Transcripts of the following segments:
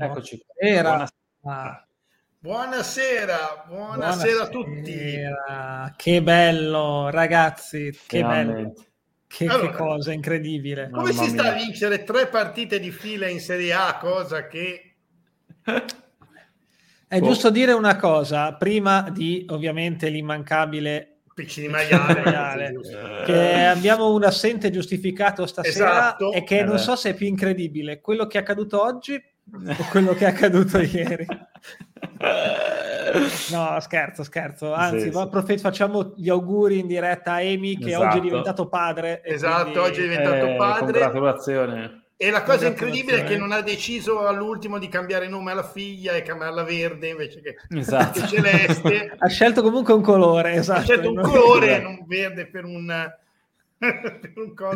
Eccoci. Era. Buonasera. Buonasera, buonasera, a tutti. Che bello, ragazzi, che bello. Che, allora, che, cosa incredibile. Come Mamma si sta mia. a vincere tre partite di fila in Serie A, cosa che... È oh. giusto dire una cosa, prima di ovviamente l'immancabile Piccini maiale, maiale che abbiamo un assente giustificato stasera esatto. e che eh non beh. so se è più incredibile quello che è accaduto oggi quello che è accaduto ieri. No, scherzo, scherzo. Anzi, sì, sì. facciamo gli auguri in diretta a Amy che esatto. oggi è esatto. diventato padre. Esatto, quindi... oggi è diventato eh, padre. Congratulazioni. E la cosa incredibile è che non ha deciso all'ultimo di cambiare nome alla figlia e cambiarla verde invece che, esatto. che celeste. ha scelto comunque un colore, esatto. Ha scelto un colore e non verde per un...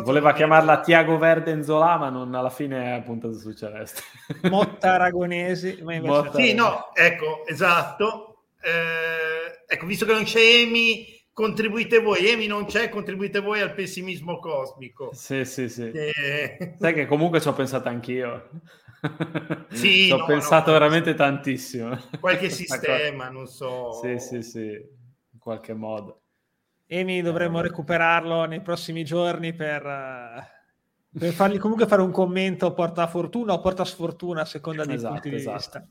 Voleva chiamarla Tiago Verde Enzola, ma non alla fine è puntato su celeste. Motta Aragonesi. Ma invece... Motta... Sì, no, ecco, esatto. Eh, ecco, visto che non c'è Emi contribuite voi, Emi non c'è, contribuite voi al pessimismo cosmico. Sì, sì, sì. E... Sai che comunque ci ho pensato anch'io. Sì, ci ho no, pensato no, veramente tantissimo. Qualche sistema, non so. Sì, sì, sì, in qualche modo. Emi dovremmo recuperarlo nei prossimi giorni per, uh, per fargli comunque fare un commento porta fortuna o porta sfortuna a seconda dei esatto, punti esatto. di vista.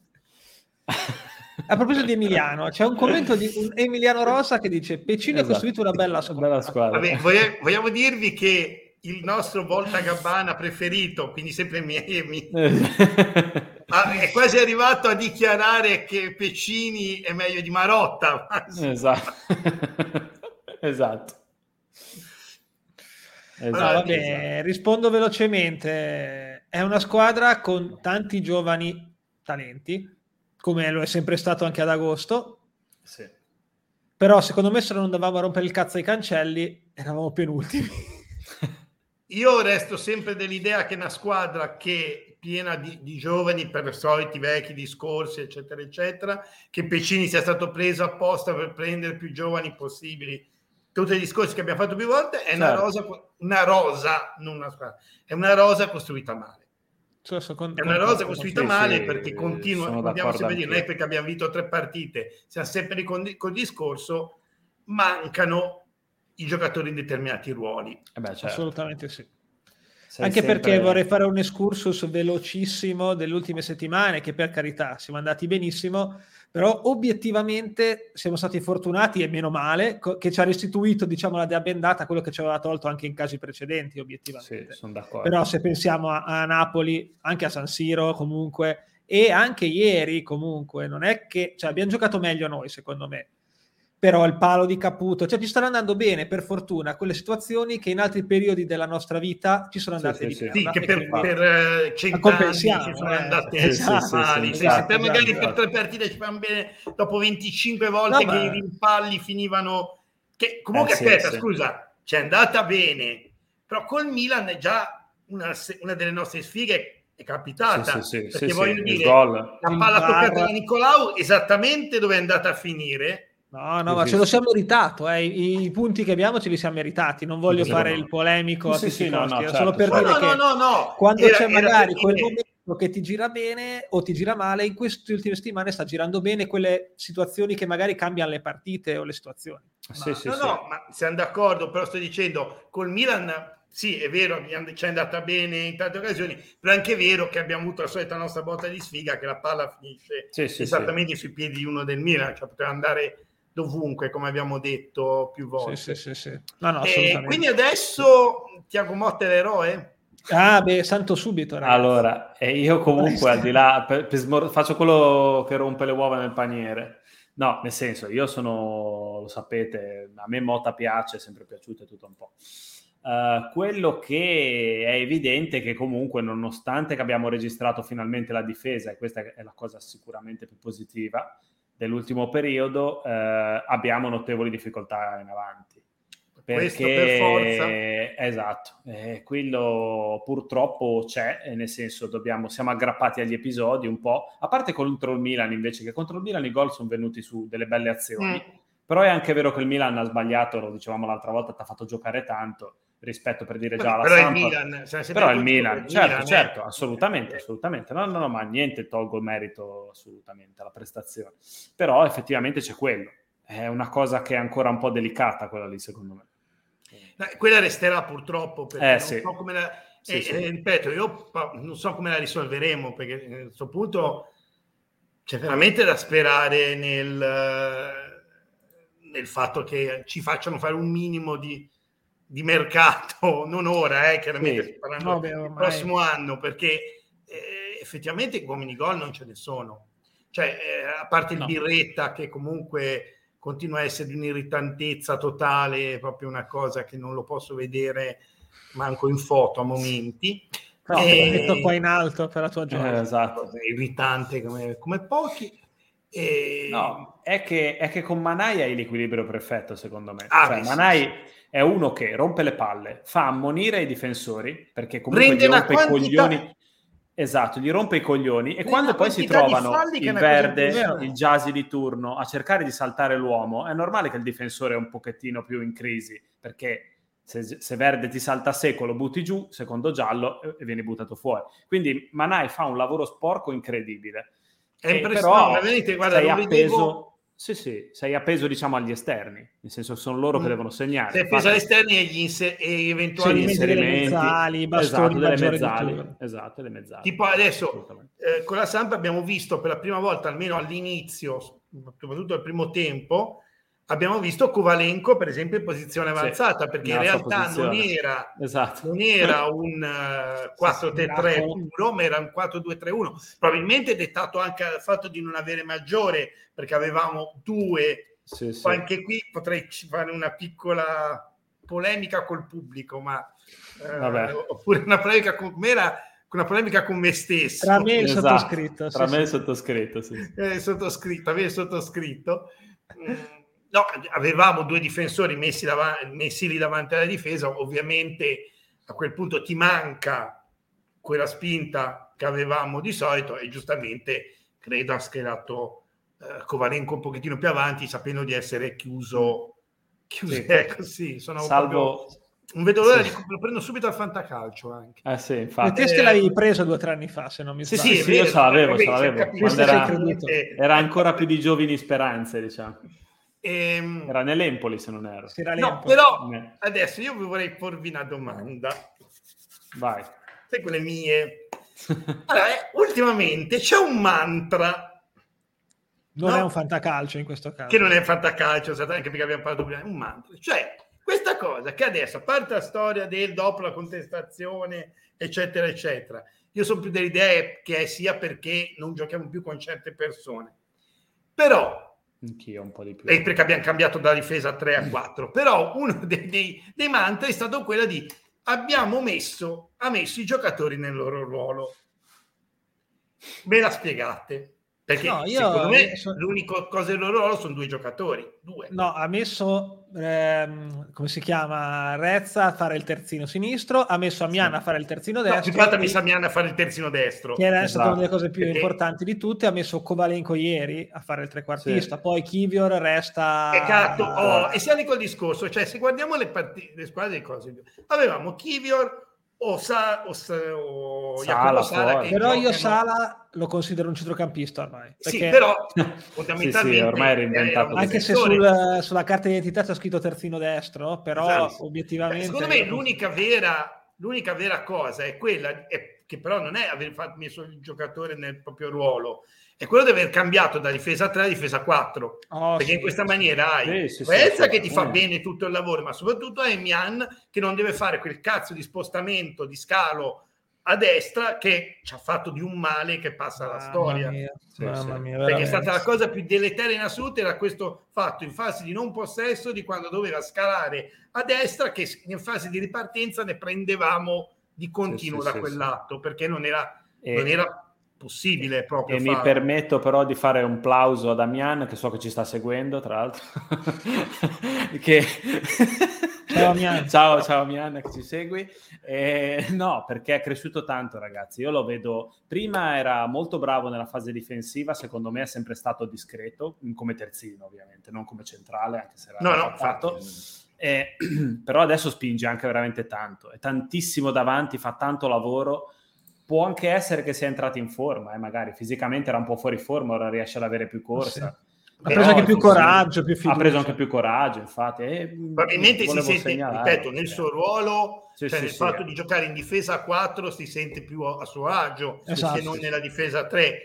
A proposito di Emiliano, c'è un commento di Emiliano Rosa che dice Pecino esatto. ha costruito una bella squadra. Bella squadra. Vabbè, vogliamo dirvi che il nostro Volta Gabbana preferito, quindi sempre Miami, è quasi arrivato a dichiarare che Pecini è meglio di Marotta. Esatto. Esatto. Esatto, allora, vabbè, esatto. rispondo velocemente. È una squadra con tanti giovani talenti come lo è sempre stato anche ad agosto. Sì. Però secondo me se non andavamo a rompere il cazzo ai cancelli, eravamo penultimi. Io resto sempre dell'idea che una squadra che piena di, di, giovani per i soliti vecchi discorsi, eccetera, eccetera, che Pecini sia stato preso apposta per prendere più giovani possibili. Tutti i discorsi che abbiamo fatto più volte è certo. una rosa, una rosa, non una squadra, è una rosa costruita male. Cioè, con, è una rosa costruita sì, male sì, perché continua, andiamo sempre a dire, non è perché abbiamo vinto tre partite, siamo sempre con, il discorso, mancano i giocatori in determinati ruoli. Eh beh, certo. Assolutamente sì. Sei Anche sempre... perché vorrei fare un excursus velocissimo delle ultime settimane, che per carità siamo andati benissimo, però obiettivamente siamo stati fortunati e meno male che ci ha restituito diciamo la deabendata quello che ci aveva tolto anche in casi precedenti obiettivamente. Sì, però se pensiamo a, a, Napoli anche a San Siro comunque e anche ieri comunque non è che cioè, abbiamo giocato meglio noi secondo me però il palo di Caputo, cioè ci stanno andando bene per fortuna quelle situazioni che in altri periodi della nostra vita ci sono andate sì, di sì, sì, che per, per uh, cent'anni ci sono eh, andate eh, esatto, male. Sì, esatto, magari esatto. per tre partite ci fanno bene dopo 25 volte no, che ma... i rimpalli finivano. Che, comunque, eh, aspetta, scusa, ci è andata bene, però col Milan è già una, una delle nostre sfighe è capitata. Sì, sì, perché sì, voglio dire, la palla toccata da Nicolau esattamente dove è andata a finire No, no, ma ce lo siamo meritato, eh. I, I, punti che abbiamo ce li siamo meritati. Non voglio fare no. il polemico sì, sì, no, no, certo, solo per certo. dire che quando era, c'è magari quel momento che ti gira bene o ti gira male, in queste ultime settimane sta girando bene quelle situazioni che magari cambiano le partite o le situazioni. Ma, sì, sì, no, no, ma siamo d'accordo, però sto dicendo, col Milan sì, è vero, ci è andata bene in tante occasioni, però è anche vero che abbiamo avuto la solita nostra botta di sfiga che la palla finisce sì, sì, esattamente sì. sui piedi di uno del Milan, cioè poteva andare dovunque, come abbiamo detto più volte. Sì, sì, sì, no, no, e quindi adesso Tiago Motta è l'eroe? Ah, beh, santo subito. Ragazzi. Allora, e io comunque al di là, per, per smor- faccio quello che rompe le uova nel paniere. No, nel senso, io sono, lo sapete, a me Motta piace, è sempre piaciuto tutto un po'. Uh, quello che è evidente è che comunque, nonostante che abbiamo registrato finalmente la difesa, e questa è la cosa sicuramente più positiva, dell'ultimo periodo eh, abbiamo notevoli difficoltà in avanti. Perché, per forza. Esatto, eh, quello purtroppo c'è, nel senso dobbiamo, siamo aggrappati agli episodi un po', a parte contro il Milan invece, che contro il Milan i gol sono venuti su delle belle azioni, mm. però è anche vero che il Milan ha sbagliato, lo dicevamo l'altra volta, ti ha fatto giocare tanto, rispetto per dire già la però Samp. il Milan, però il Milan, certo, Milan, certo, eh. assolutamente, assolutamente. No, no, no, ma niente tolgo il merito assolutamente alla prestazione. Però effettivamente c'è quello. È una cosa che è ancora un po' delicata quella lì, secondo me. Quella resterà purtroppo perché Eh, non sì. so come la... Sì, eh, sì. eh, ripeto, io non so come la risolveremo perché a questo punto c'è veramente da sperare nel, eh, nel fatto che ci facciano fare un minimo di, di mercato, non ora, eh, chiaramente Sì. sto parlando No, beh, del ormai- prossimo anno, perché eh, effettivamente uomini gol non ce ne sono. Cioè, eh, a parte il No. Birretta che comunque continua a essere di un'irritantezza totale, proprio una cosa che non lo posso vedere manco in foto a momenti. No, Eh, te l'ho detto qua in alto per la tua Eh, gioia. esatto. È irritante come, come pochi. E... No, è che, è che con Manai hai l'equilibrio perfetto, secondo me. Ah, Cioè, beh, Manai sì. è uno che rompe le palle, fa ammonire i difensori, perché comunque Prende gli rompe quantità- i coglioni. Esatto, gli rompe i coglioni e quando poi si trovano il verde, il Jasi di turno a cercare di saltare l'uomo, è normale che il difensore è un pochettino più in crisi, perché se, se verde ti salta secco lo butti giù, secondo giallo e, e vieni buttato fuori. Quindi Manai fa un lavoro sporco incredibile. È Eh, impressionante, però veramente, guarda, sei appeso, vedevo- sì, sì, sei appeso diciamo agli esterni, nel senso che sono loro che Mm. devono segnare. sei appeso agli esterni e gli inse- e eventuali Sì, gli Inserimenti mezzali, i bastoni esatto, delle mezzali, esatto, le mezzali. Tipo adesso eh, con la Samp abbiamo visto per la prima volta, almeno all'inizio, soprattutto al primo tempo, abbiamo visto Kovalenko per esempio in posizione Sì, avanzata perché in realtà non era, Esatto. non era un eh, 4-3-3-1 ma era un 4-2-3-1 probabilmente dettato anche dal fatto di non avere maggiore perché avevamo due Sì, sì. Anche qui potrei fare una piccola polemica col pubblico ma Vabbè. oppure una polemica con me era una polemica con me stesso Tra me e il Esatto, sottoscritto. Tra sì, me e sì. sottoscritto, sì. eh, sottoscritto, avere sottoscritto. Mm, No, avevamo due difensori messi, davanti, messi lì davanti alla difesa, ovviamente a quel punto ti manca quella spinta che avevamo di solito e giustamente credo ha schierato eh, Kovalenko un pochettino più avanti sapendo di essere chiuso, chiuso Sì. ecco sì, sono Salvo... proprio- non vedo l'ora Sì. di lo prendo subito al fantacalcio anche. Eh sì, Il infatti. test che l'avevi preso due o tre anni fa, se non mi Sì, sbaglio. sì, è sì, io ce l'avevo, ce l'avevo. era-. Eh, ancora più di giovani speranze, diciamo. Ehm, Era nell'Empoli, se non era no, però adesso io vi vorrei porvi una domanda. Vai. Sai quelle mie? Allora, eh, ultimamente c'è un mantra Non no. è un fantacalcio in questo caso. che non è fantacalcio, sai, anche perché abbiamo parlato prima, è un mantra. Cioè, questa cosa che adesso, a parte la storia del dopo la contestazione, eccetera, eccetera, io sono più dell'idea che sia perché non giochiamo più con certe persone. Però Anch'io un po' di più. e perché abbiamo cambiato da difesa a 3 a 4 però uno dei, dei, dei mantra è stato quello di abbiamo messo, ha messo i giocatori nel loro ruolo. Me la spiegate perché No, io- secondo me io so- l'unica cosa del loro ruolo sono due giocatori due No, ha messo, ehm, come si chiama, Rezza a fare il terzino sinistro, ha messo Amiana a fare il terzino no, destro. più che altro ha messo Amiana a fare il terzino destro che era Esatto. stata una delle cose più Perché- importanti di tutte, ha messo Kovalenko ieri a fare il trequartista, Sì. poi Kivior resta... Esatto, oh, e siamo lì col discorso, cioè se guardiamo le, partite, le squadre di cose, avevamo Kivior o, Sa, o, Sa, o Sala Sala Però io Sala lo considero un centrocampista ormai. Sì, perché però Sì, fondamentalmente sì, ormai è reinventato anche se sul- sulla carta d'identità c'è scritto terzino destro, però Esatto. obiettivamente... Secondo me l'unica vera, l'unica vera cosa è quella è- che però non è aver fatto, messo il giocatore nel proprio ruolo, è quello di aver cambiato da difesa 3 a difesa 4. Oh, perché sì. in questa maniera hai Sì, sì, sì, Rezza che ti fa bene tutto il lavoro, ma soprattutto hai Mian che non deve fare quel cazzo di spostamento di scalo a destra che ci ha fatto di un male che passa alla storia. mia, Sì, mamma sì. mia, Perché è stata la cosa più deleteria in assoluto era questo fatto in fase di non possesso di quando doveva scalare a destra che in fase di ripartenza ne prendevamo di continuo Sì, da sì, quel sì, lato perché non era, E- non era possibile proprio E mi farlo. permetto però di fare un plauso a Damian, che so che ci sta seguendo, tra l'altro. che... Ciao, Mian. ciao, ciao Mian che ci segui. Eh, no, perché è cresciuto tanto, ragazzi. Io lo vedo. Prima era molto bravo nella fase difensiva, secondo me è sempre stato discreto, come terzino, ovviamente, non come centrale, anche se era No, no, fatto. infatti. E, però adesso spinge anche veramente tanto, è tantissimo davanti, fa tanto lavoro. Può anche essere che sia entrato in forma, eh, magari fisicamente era un po' fuori forma, ora riesce ad avere più corsa. Sì. Ha preso anche più coraggio, più fiducia. Ha preso anche più coraggio, infatti. E Probabilmente si sente, ripeto, nel suo ruolo, sì, cioè sì, nel sì, fatto di giocare in difesa a 4 si sente più a, a suo agio esatto. se non nella difesa a 3.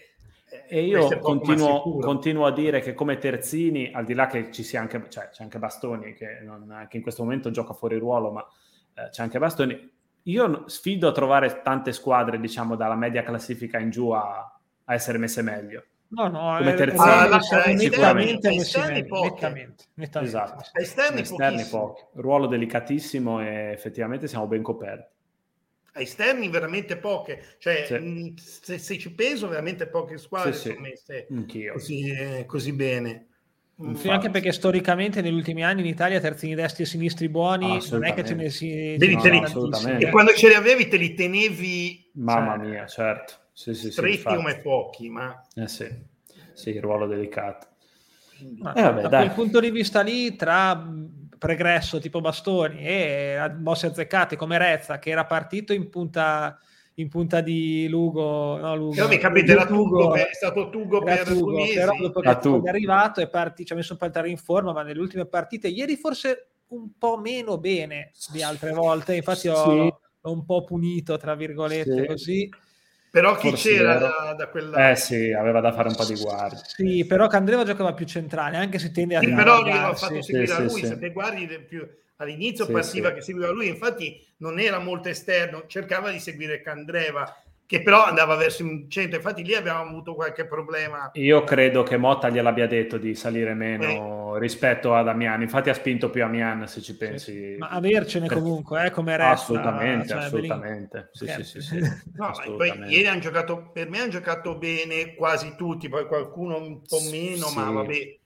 E io continuo, continuo, a dire che come terzini, al di là che ci sia anche, cioè, c'è anche Bastoni che, non, che, in questo momento gioca fuori ruolo, ma eh, c'è anche Bastoni. Io sfido a trovare tante squadre, diciamo, dalla media classifica in giù a, a essere messe meglio. No, no, come terzini ah, la, sicuramente esterni pochi. Nettamente, nettamente. Esatto. Esterni, esterni pochi. Ruolo delicatissimo e effettivamente siamo ben coperti esterni veramente poche, cioè sì. mh, se, se, ci penso veramente poche squadre sì, sono messe così, eh, così, bene. Sì, anche perché storicamente negli ultimi anni in Italia terzini destri e sinistri buoni non è che ce ne si... Vedi, no, li, e quando ce li avevi te li tenevi... Mamma cioè, mia, certo. Sì, sì, stretti come pochi, ma... Eh sì, sì, il ruolo delicato. Ma, eh, vabbè, da dai. quel punto di vista lì, tra pregresso tipo Bastoni e mosse azzeccate come Rezza che era partito in punta, in punta di Lugo, no, Lugo però mi capite, era Tugo, è stato Tugo per Tugo, però dopo che è arrivato è partito, ci ha messo un po' a entrare in forma ma nelle ultime partite ieri forse un po' meno bene di altre volte infatti sì. ho, ho, un po' punito tra virgolette sì. così però chi Forse c'era da, da, quella... Eh sì, aveva da fare un po' di guardia. Sì, però Candreva giocava più centrale, anche se tende a... Sì, però gli aveva fatto seguire sì, a lui, sì, se te guardi più... all'inizio sì, partiva che seguiva lui, infatti non era molto esterno, cercava di seguire Candreva che però andava verso un centro. Infatti lì abbiamo avuto qualche problema. Io credo che Motta gliel'abbia detto di salire meno eh. rispetto ad Amian. Infatti ha spinto più Amian, se ci pensi. Sì. Ma avercene comunque, eh, come resta. Assolutamente, cioè, assolutamente. Sì, sì, sì, sì, no, assolutamente. Poi, ieri hanno giocato, per me hanno giocato bene quasi tutti, poi qualcuno un po' meno, ma vabbè.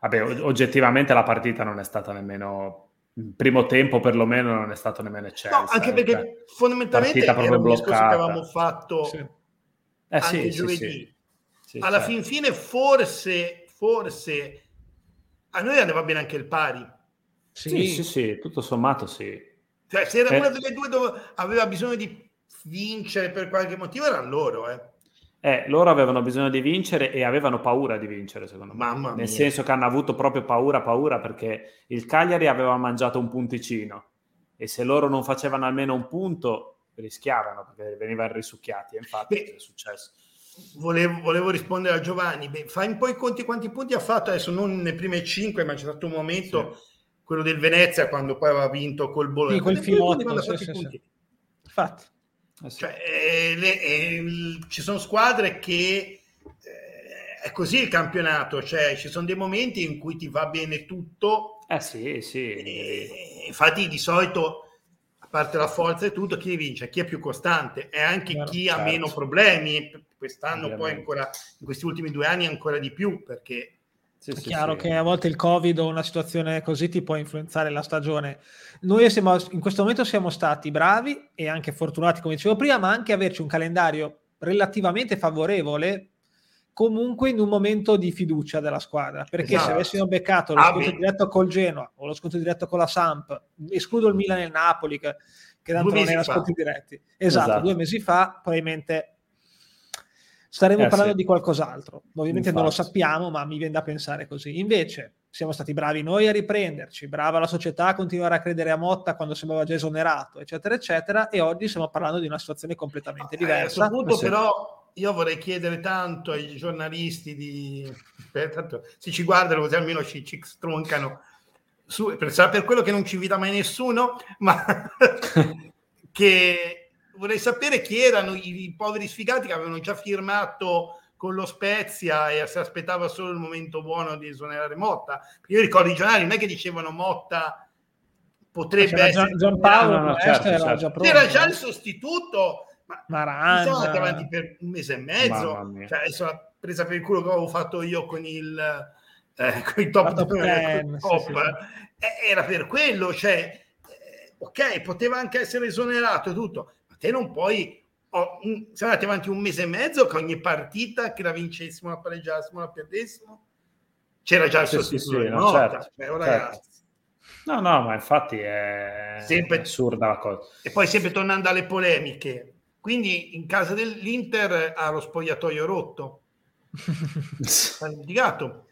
Vabbè, oggettivamente la partita non è stata nemmeno il primo tempo perlomeno non è stato nemmeno eccelso. No, anche perché cioè, fondamentalmente era un discorso che avevamo fatto sì. eh, anche sì, giovedì. Sì, Alla certo. fin fine forse, forse a noi andava bene anche il pari. Sì, sì, sì, tutto sommato sì. Cioè, se era eh. una delle due dove aveva bisogno di vincere per qualche motivo, erano loro, eh. Eh, loro avevano bisogno di vincere e avevano paura di vincere, secondo me. Mamma Nel senso che hanno avuto proprio paura, paura, perché il Cagliari aveva mangiato un punticino e se loro non facevano almeno un punto rischiavano perché venivano risucchiati. E infatti Beh, è successo. Volevo, volevo, rispondere a Giovanni. Beh, fai un po' i conti quanti punti ha fatto adesso, non nelle prime cinque, ma c'è stato un momento, sì. quello del Venezia, quando poi aveva vinto col Bologna. Sì, quel filotto. Sì, sì, sì. Infatti. Eh sì. cioè, eh, le, eh, ci sono squadre che eh, è così il campionato, cioè ci sono dei momenti in cui ti va bene tutto. Eh sì, sì. Infatti di solito, a parte la forza e tutto, chi vince? Chi è più costante e anche no, chi certo. ha meno problemi. Quest'anno Ovviamente. poi ancora, in questi ultimi due anni ancora di più, perché sì, è sì, chiaro sì. che a volte il Covid o una situazione così ti può influenzare la stagione. Noi siamo, in questo momento siamo stati bravi e anche fortunati, come dicevo prima, ma anche averci un calendario relativamente favorevole comunque in un momento di fiducia della squadra perché esatto. se avessimo beccato lo ah, scontro diretto col Genoa o lo scontro diretto con la Samp escludo il Milan e il Napoli che, che tanto non erano scontri diretti esatto, esatto, due mesi fa probabilmente staremo eh, parlando sì. di qualcos'altro. Ovviamente Infatti. non lo sappiamo, ma mi viene da pensare così. Invece siamo stati bravi noi a riprenderci, brava la società a continuare a credere a Motta quando sembrava già esonerato, eccetera, eccetera, e oggi stiamo parlando di una situazione completamente eh, diversa. a questo punto, sì. però, io vorrei chiedere tanto ai giornalisti di... Eh, tanto, se ci guardano così almeno ci, ci stroncano. Su, per, per quello che non ci vita mai nessuno, ma che vorrei sapere chi erano i, i, poveri sfigati che avevano già firmato con lo Spezia e si aspettava solo il momento buono di esonerare Motta. Io ricordo i giornali, non è che dicevano Motta potrebbe C'era essere... Gian Paolo no, no, certo, era, certo. Già era già il sostituto, ma Maranda. siamo andati avanti per un mese e mezzo. Cioè, adesso la presa per il culo che avevo fatto io con il eh, con i top, top, ten, top. Sì, sì. Eh, era per quello, cioè eh, ok, poteva anche essere esonerato tutto, te non puoi oh, siamo andati avanti un mese e mezzo che ogni partita che la vincessimo, la pareggiassimo, la perdessimo c'era già il sostituto sì, sì, no, certo, cioè, oh, certo. No, no, ma infatti è sempre assurda la cosa. E poi sempre tornando alle polemiche, quindi in casa dell'Inter ha lo spogliatoio rotto. ha litigato.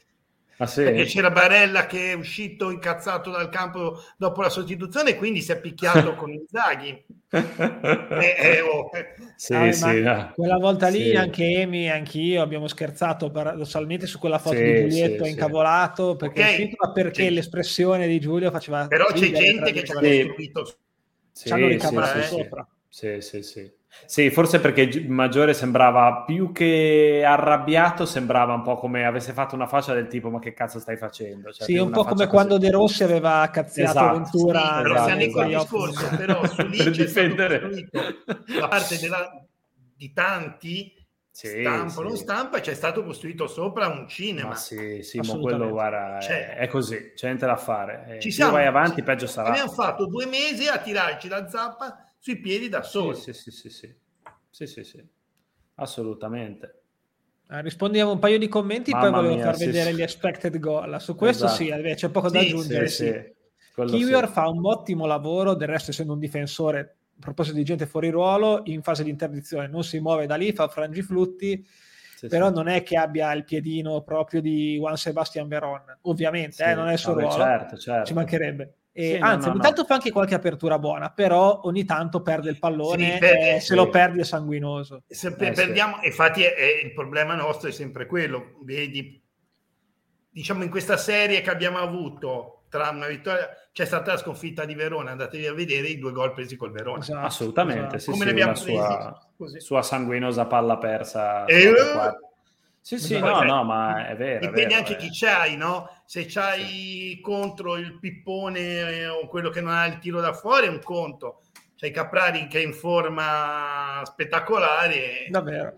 Ah, sì? Perché c'era Barella che è uscito incazzato dal campo dopo la sostituzione e quindi si è picchiato con Inzaghi. eh, eh, oh. sì, ah, sì, no. Quella volta lì sì. anche Emi e anch'io abbiamo scherzato paradossalmente su quella foto di Giulietto incavolato perché, okay. perché l'espressione di Giulio faceva... Però c'è gente che ci ha costruito... Ci hanno ricavato sopra. Sì, sì, sì. Sì, forse perché Maggiore sembrava più che arrabbiato, sembrava un po' come avesse fatto una faccia del tipo: Ma che cazzo stai facendo? Cioè, sì, un po' come quando De Rossi aveva cazziato esatto, Ventura. Sì, però esatto, esatto. discorso, però su lì per difendere da parte della, di tanti. Sì, stampa, sì. non stampa, c'è stato costruito sopra un cinema. Ma sì, sì, ma quello guarda, è, è, così, c'è niente da fare. Ci siamo, vai avanti, peggio sarà. Abbiamo fatto due mesi a tirarci la zappa sui piedi da soli. Sì, sì, sì, sì, sì, sì, sì. assolutamente. Ah, rispondiamo un paio di commenti, Mamma poi volevo mia, far sì, vedere sì. gli expected goal. Su questo esatto. sì, c'è poco da aggiungere. Sì, sì. Kiwior fa un ottimo lavoro, del resto essendo un difensore, a proposito di gente fuori ruolo, in fase di interdizione non si muove da lì, fa frangiflutti, sì, però non è che abbia il piedino proprio di Juan Sebastian Veron, ovviamente, eh, non è il suo ruolo, certo, certo. ci mancherebbe. E, sì, anzi, no, ogni no, tanto no. fa anche qualche apertura buona, però ogni tanto perde il pallone sì, per, e se lo perdi è sanguinoso. Se eh, perdiamo, sì. infatti è, è, il problema nostro è sempre quello, vedi, diciamo in questa serie che abbiamo avuto tra una vittoria, c'è stata la sconfitta di Verona, andatevi a vedere i due gol presi col Verona. Esatto, Assolutamente, esatto. sì, Come sì, ne abbiamo sua, sua, sanguinosa palla persa. E, sì, sì, no, no, ma è vero. Dipende vero, anche è. chi c'hai, no? Se c'hai sì. contro il pippone eh, o quello che non ha il tiro da fuori è un conto. C'hai Caprari che è in forma spettacolare. Davvero.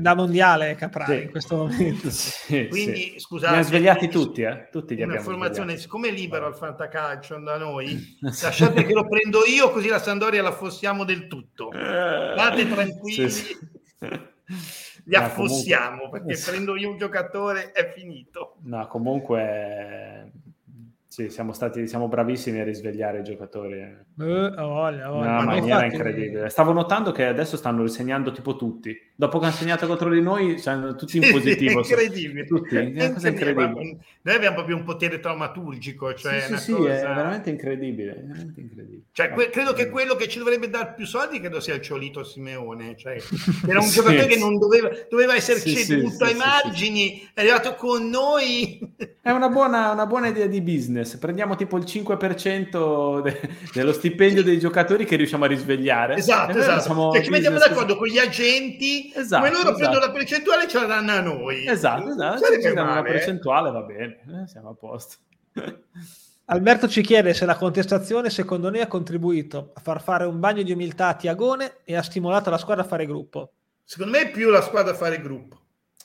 Da mondiale Caprari sì. in questo momento. Sì, Quindi, sì. scusate. Li svegliati tutti, eh? Tutti li Un'informazione, siccome è libero al fantacalcio da noi, lasciate che lo prendo io così la Sandoria la fossiamo del tutto. Eh. State tranquilli li no, affossiamo comunque... perché prendo io un giocatore è finito. No, comunque sì, siamo stati siamo bravissimi a risvegliare i giocatori. Uh, voglia, voglia. Una maniera infatti... incredibile. Stavo notando che adesso stanno risegnando tipo tutti. Dopo che hanno segnato contro di noi, sono tutti in positivo. Sì, è incredibile. Tutti. È incredibile. incredibile. Noi abbiamo proprio un potere traumaturgico. Cioè sì, sì, cosa... è veramente incredibile. veramente incredibile. Cioè, que- credo che quello che ci dovrebbe dare più soldi credo sia il Ciolito Simeone. Cioè, era un sì, giocatore che non doveva, doveva essere sì, ceduto ai margini, è arrivato con noi. È una buona, una buona idea di business prendiamo tipo il 5% de- dello stipendio dei giocatori che riusciamo a risvegliare. Esatto, esatto. Cioè, ci mettiamo d'accordo con gli agenti, esatto, come loro esatto. prendono la percentuale ce la danno a noi. Esatto, esatto. Se ci danno una percentuale va bene, eh, siamo a posto. Alberto ci chiede se la contestazione secondo noi ha contribuito a far fare un bagno di umiltà a Tiagone e ha stimolato la squadra a fare gruppo. Secondo me è più la squadra a fare gruppo.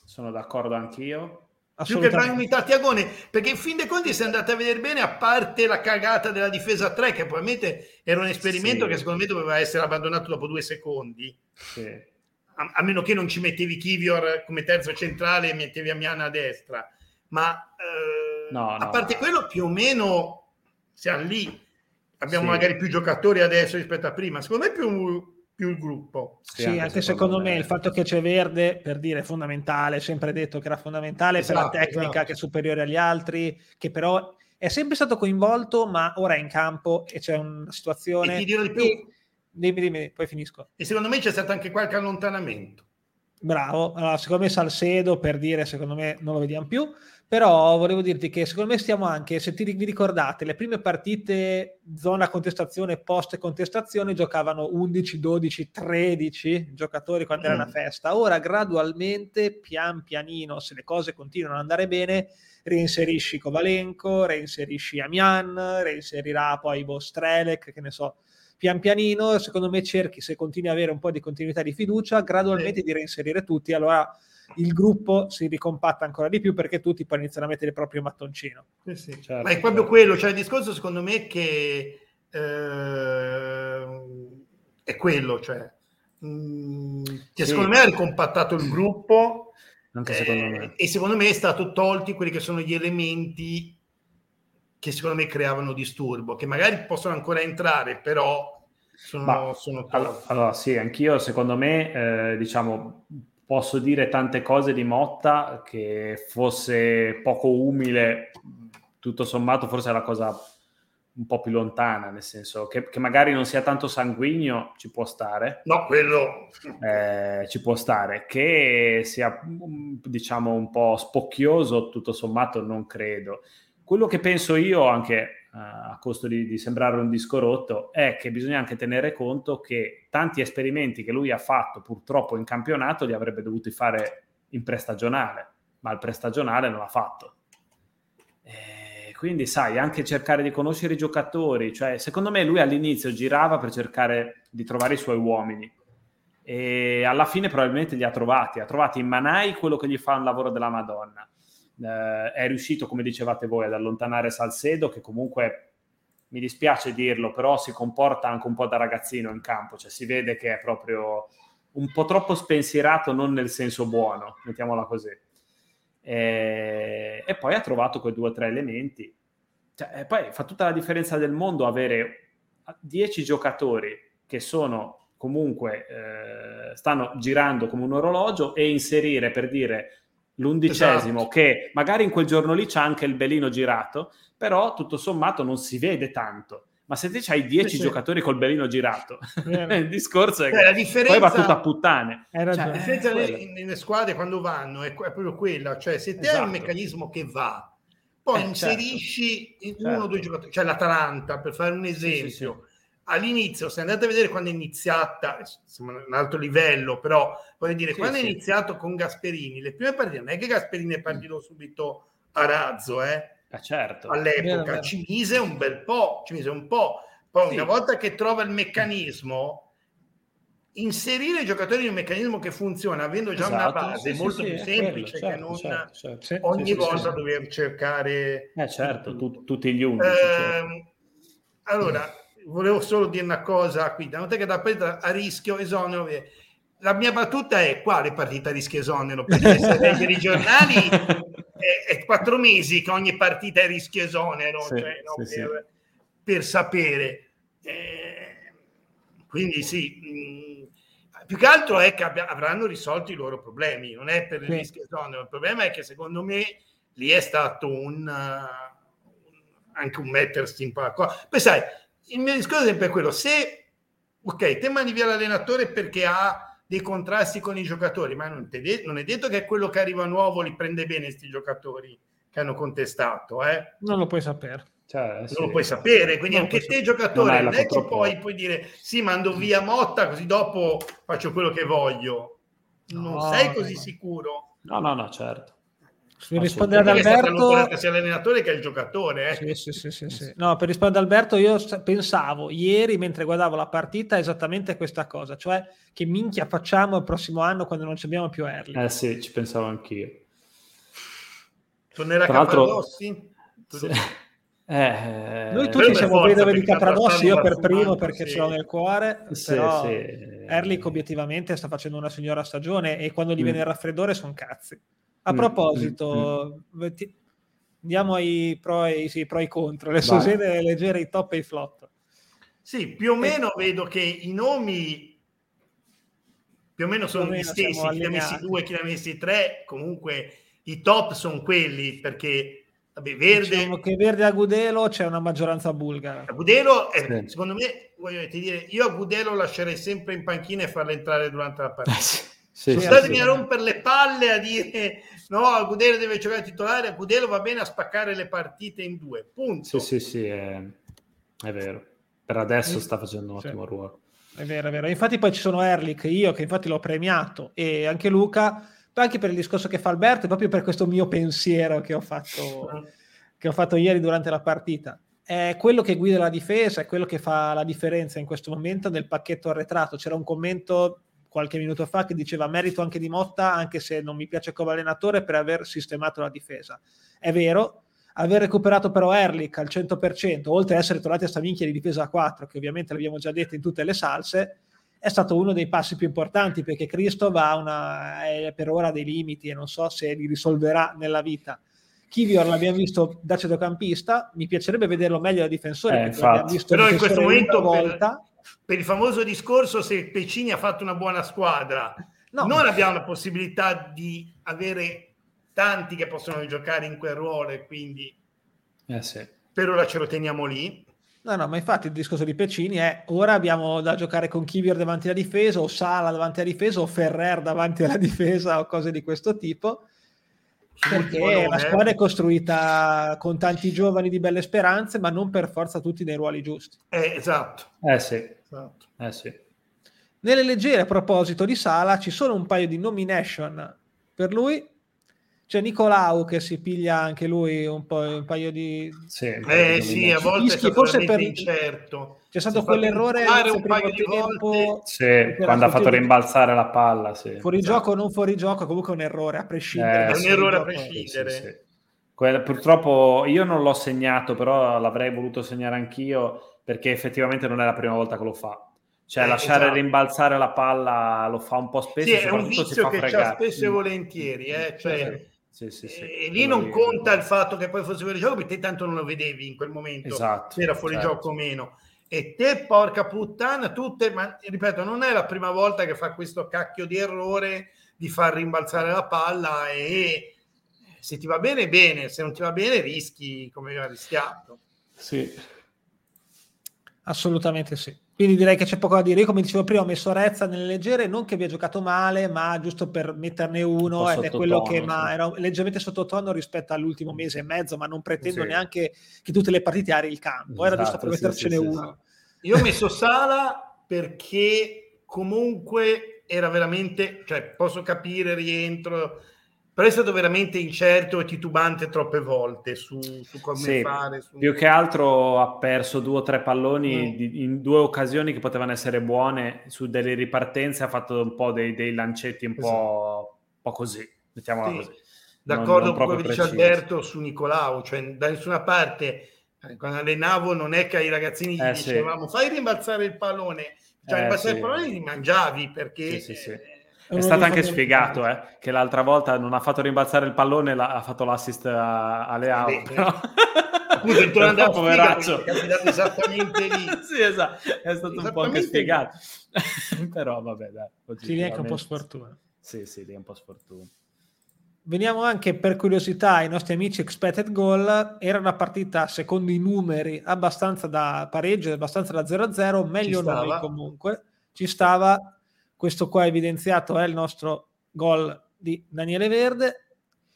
Sono d'accordo anch'io più che Brian unità Tiagone perché in fin dei conti se andate a vedere bene a parte la cagata della difesa 3 che probabilmente era un esperimento sì. che secondo me doveva essere abbandonato dopo due secondi sì. A, a, meno che non ci mettevi Kivior come terzo centrale e mettevi Amiana a destra ma eh, no, no, a parte quello più o meno siamo lì abbiamo sì. magari più giocatori adesso rispetto a prima secondo me più più il gruppo. Sì, sì anche, secondo, me, me, il fatto che c'è Verde, per dire, è fondamentale, sempre detto che era fondamentale esatto, per la tecnica esatto. che è superiore agli altri, che però è sempre stato coinvolto, ma ora è in campo e c'è una situazione... E ti dirò di più. Dimmi, dimmi, poi finisco. E secondo me c'è stato anche qualche allontanamento. Bravo, allora, secondo me Salcedo, per dire, secondo me non lo vediamo più, però volevo dirti che secondo me stiamo anche, se ti vi ricordate, le prime partite zona contestazione, post contestazione, giocavano 11, 12, 13 giocatori quando mm. era una mm. festa. Ora gradualmente, pian pianino, se le cose continuano ad andare bene, reinserisci Kovalenko, reinserisci Amian, reinserirà poi Bostrelek, che ne so, pian pianino, secondo me cerchi, se continui ad avere un po' di continuità di fiducia, gradualmente sì. di reinserire tutti, allora il gruppo si ricompatta ancora di più perché tutti poi iniziano a mettere il proprio mattoncino. Sì, sì. Certo, Ma è proprio certo. quello, cioè il discorso secondo me che eh, è quello, cioè mh, mm, che sì. secondo me ha ricompattato il gruppo Anche secondo eh, e secondo me è stato tolti quelli che sono gli elementi che secondo me creavano disturbo, che magari possono ancora entrare, però sono, Ma, sono allora, allora, sì, anch'io secondo me, eh, diciamo, posso dire tante cose di Motta che fosse poco umile, tutto sommato forse è la cosa un po' più lontana, nel senso che, che, magari non sia tanto sanguigno, ci può stare. No, quello eh, ci può stare. Che sia, diciamo, un po' spocchioso, tutto sommato, non credo. Quello che penso io, anche eh, a costo di, di, sembrare un disco rotto, è che bisogna anche tenere conto che tanti esperimenti che lui ha fatto purtroppo in campionato li avrebbe dovuti fare in prestagionale, ma il prestagionale non l'ha fatto. Eh, quindi sai, anche cercare di conoscere i giocatori, cioè secondo me lui all'inizio girava per cercare di trovare i suoi uomini e alla fine probabilmente li ha trovati, ha trovato in Manai quello che gli fa un lavoro della Madonna. Eh, è riuscito, come dicevate voi, ad allontanare Salcedo che comunque mi dispiace dirlo, però si comporta anche un po' da ragazzino in campo, cioè si vede che è proprio un po' troppo spensierato, non nel senso buono, mettiamola così e, e poi ha trovato quei due o tre elementi. Cioè, poi fa tutta la differenza del mondo avere 10 giocatori che sono comunque eh, stanno girando come un orologio e inserire per dire l'undicesimo esatto. che magari in quel giorno lì c'è anche il belino girato, però tutto sommato non si vede tanto. Ma se te hai 10 sì, giocatori sì. col belino girato, il discorso è che la differenza... poi va tutto a puttane. Cioè, la differenza nelle, nelle, squadre quando vanno è, è, proprio quella, cioè se te esatto. hai un esatto. meccanismo che va, poi eh, inserisci certo. uno o certo. due giocatori, cioè l'Atalanta per fare un esempio. Sì, All'inizio, se andate a vedere quando è iniziata, insomma, un altro livello, però voglio dire, quando è iniziato con Gasperini, le prime partite non è che Gasperini è partito subito a razzo, eh Ah, certo. All'epoca ci mise un bel po', ci mise un po'. Poi sì. una volta che trova il meccanismo, inserire i giocatori in un meccanismo che funziona, avendo già esatto, una base, è molto sì, più semplice quello, certo, che non certo, certo. ogni volta dover cercare... Eh certo, tu, tutti gli undici. Eh, allora, volevo solo dire una cosa qui, da notare che da partita a rischio esonero... La mia battuta è quale partita a rischio esonero? Perché se leggere i giornali è, è, quattro mesi che ogni partita è rischio esonero sì, cioè, no, sì, per, sì. per, sapere. Eh, quindi sì, mh, mm, più che altro è che abbia, avranno risolto i loro problemi, non è per il rischio esonero, il problema è che secondo me lì è stato un, uh, anche un mettersi in po' Poi sai, il mio discorso è sempre quello, se ok, te mandi via l'allenatore perché ha dei contrasti con i giocatori, ma non, de- non, è detto che quello che arriva nuovo li prende bene questi giocatori che hanno contestato. Eh? Non lo puoi sapere. Cioè, non sì. lo puoi sapere, quindi non anche te sapere. giocatore non, non è che poi puoi dire sì, mando via Motta così dopo faccio quello che voglio. Non no, sei così no. sicuro. No, no, no, certo. Per rispondere ad Alberto, sia l'allenatore che il giocatore. Eh. Sì, sì, sì, sì, No, per rispondere ad Alberto, io pensavo ieri mentre guardavo la partita esattamente questa cosa, cioè che minchia facciamo il prossimo anno quando non abbiamo più Erling. Eh sì, ci pensavo anch'io. Tornerà Capradossi? Sì. Eh, Noi tutti siamo vedove di Capradossi, io per primo perché sì. ce l'ho nel cuore, sì, però sì. Erlich obiettivamente sta facendo una signora stagione e quando gli mm. viene il raffreddore sono cazzi. A mm, proposito, mm, mm. andiamo ai pro e, sì, pro e contro, le sosene leggere, i top e i flop. Sì, più o meno e... vedo che i nomi più o meno sono gli stessi, chi ne ha messi due, chi ne ha messi tre, comunque i top sono quelli perché vabbè, Verde... Diciamo che Verde a Gudelo c'è una maggioranza bulgara. A Gudelo, è, sì. secondo me, voglio dire, io a Gudelo lascerei sempre in panchina e farla entrare durante la partita. Sì, sì, Statemi sì. a rompere le palle a dire no, Agudelo deve giocare titolare, Agudelo va bene a spaccare le partite in due, punto. Sì, sì, sì, è, è vero. Per adesso sta facendo un ottimo ruolo. È vero, è vero. Infatti poi ci sono Erlich, io che infatti l'ho premiato, e anche Luca, anche per il discorso che fa Alberto, e proprio per questo mio pensiero che ho fatto, che ho fatto ieri durante la partita. È quello che guida la difesa, è quello che fa la differenza in questo momento nel pacchetto arretrato. C'era un commento qualche minuto fa che diceva merito anche di Motta, anche se non mi piace come allenatore, per aver sistemato la difesa. È vero, aver recuperato però Erlich al 100%, oltre ad essere tornati a sta minchia di difesa a 4, che ovviamente l'abbiamo già detto in tutte le salse, è stato uno dei passi più importanti perché Cristo va una, è per ora dei limiti e non so se li risolverà nella vita Kivior l'abbiamo visto da centrocampista, mi piacerebbe vederlo meglio da difensore, eh, però in questo momento volta. Per, per, il famoso discorso se Pecini ha fatto una buona squadra, no. non abbiamo la possibilità di avere tanti che possono giocare in quel ruolo e quindi eh sì. per ora ce lo teniamo lì. No, no, ma infatti il discorso di Pecini è ora abbiamo da giocare con Kivior davanti alla difesa o Sala davanti alla difesa o Ferrer davanti alla difesa o cose di questo tipo perché la squadra è costruita con tanti giovani di belle speranze, ma non per forza tutti nei ruoli giusti. Eh, esatto. Eh sì. esatto. Eh sì. Nelle leggere, a proposito di Sala, ci sono un paio di nomination per lui c'è Nicolau che si piglia anche lui un, po', un paio di... Sì, eh, sì a volte Fischi, forse per... incerto. C'è stato si quell'errore un paio di tempo, volte. Sì, quando ha fatto rimbalzare la palla. Sì. Fuori esatto. gioco o non fuori gioco, comunque è un errore a prescindere. Eh, è un errore a prescindere. Sì, sì, Quella, purtroppo io non l'ho segnato, però l'avrei voluto segnare anch'io perché effettivamente non è la prima volta che lo fa. Cioè, eh, lasciare esatto. rimbalzare la palla lo fa un po' spesso. Sì, è un vizio che c'ha spesso e volentieri. Eh? Cioè, sì, sì, sì. E lì non conta il fatto che poi fosse fuori gioco, perché te tanto non lo vedevi in quel momento, esatto, se era fuori certo. gioco o meno. E te, porca puttana, tutte, ma ripeto, non è la prima volta che fa questo cacchio di errore di far rimbalzare la palla e se ti va bene, bene, se non ti va bene, rischi come ha rischiato. Sì. Assolutamente sì. Quindi direi che c'è poco da dire. Io, come dicevo prima, ho messo Rezza nelle leggere, non che abbia giocato male, ma giusto per metterne uno, un ed è quello che sì. ma era leggermente sottotono rispetto all'ultimo mese e mezzo, ma non pretendo sì. neanche che tutte le partite ari il campo, era giusto per esatto, mettercene sì, uno. Io ho messo Sala perché comunque era veramente, cioè posso capire rientro, però è stato veramente incerto e titubante troppe volte su, su come sì, fare. Su... Più che altro ha perso due o tre palloni mm. di, in due occasioni che potevano essere buone, su delle ripartenze ha fatto un po' dei, dei lancetti un po', po', così, mettiamola sì. così. D'accordo non, non con quello che dice Alberto su Nicolau, cioè da nessuna parte, eh, quando allenavo non è che ai ragazzini gli eh, dicevamo sì. fai rimbalzare il pallone, cioè eh, rimbalzare il pallone li mangiavi perché... Sì, sì, sì è stato anche spiegato eh, che l'altra volta non ha fatto rimbalzare il pallone, ha fatto l'assist a, a Leao. Però... Appunto, il tuo poveraccio. È capitato esattamente lì. sì, esatto, è stato un po' anche spiegato. però vabbè, dai. Sì, lì è anche un po' sfortuna. Sì, sì, lì è un po' sfortuna. Veniamo anche per curiosità ai nostri amici expected goal. Era una partita, secondo i numeri, abbastanza da pareggio, abbastanza da 0-0, meglio noi comunque. Ci stava questo qua evidenziato è il nostro gol di Daniele Verde,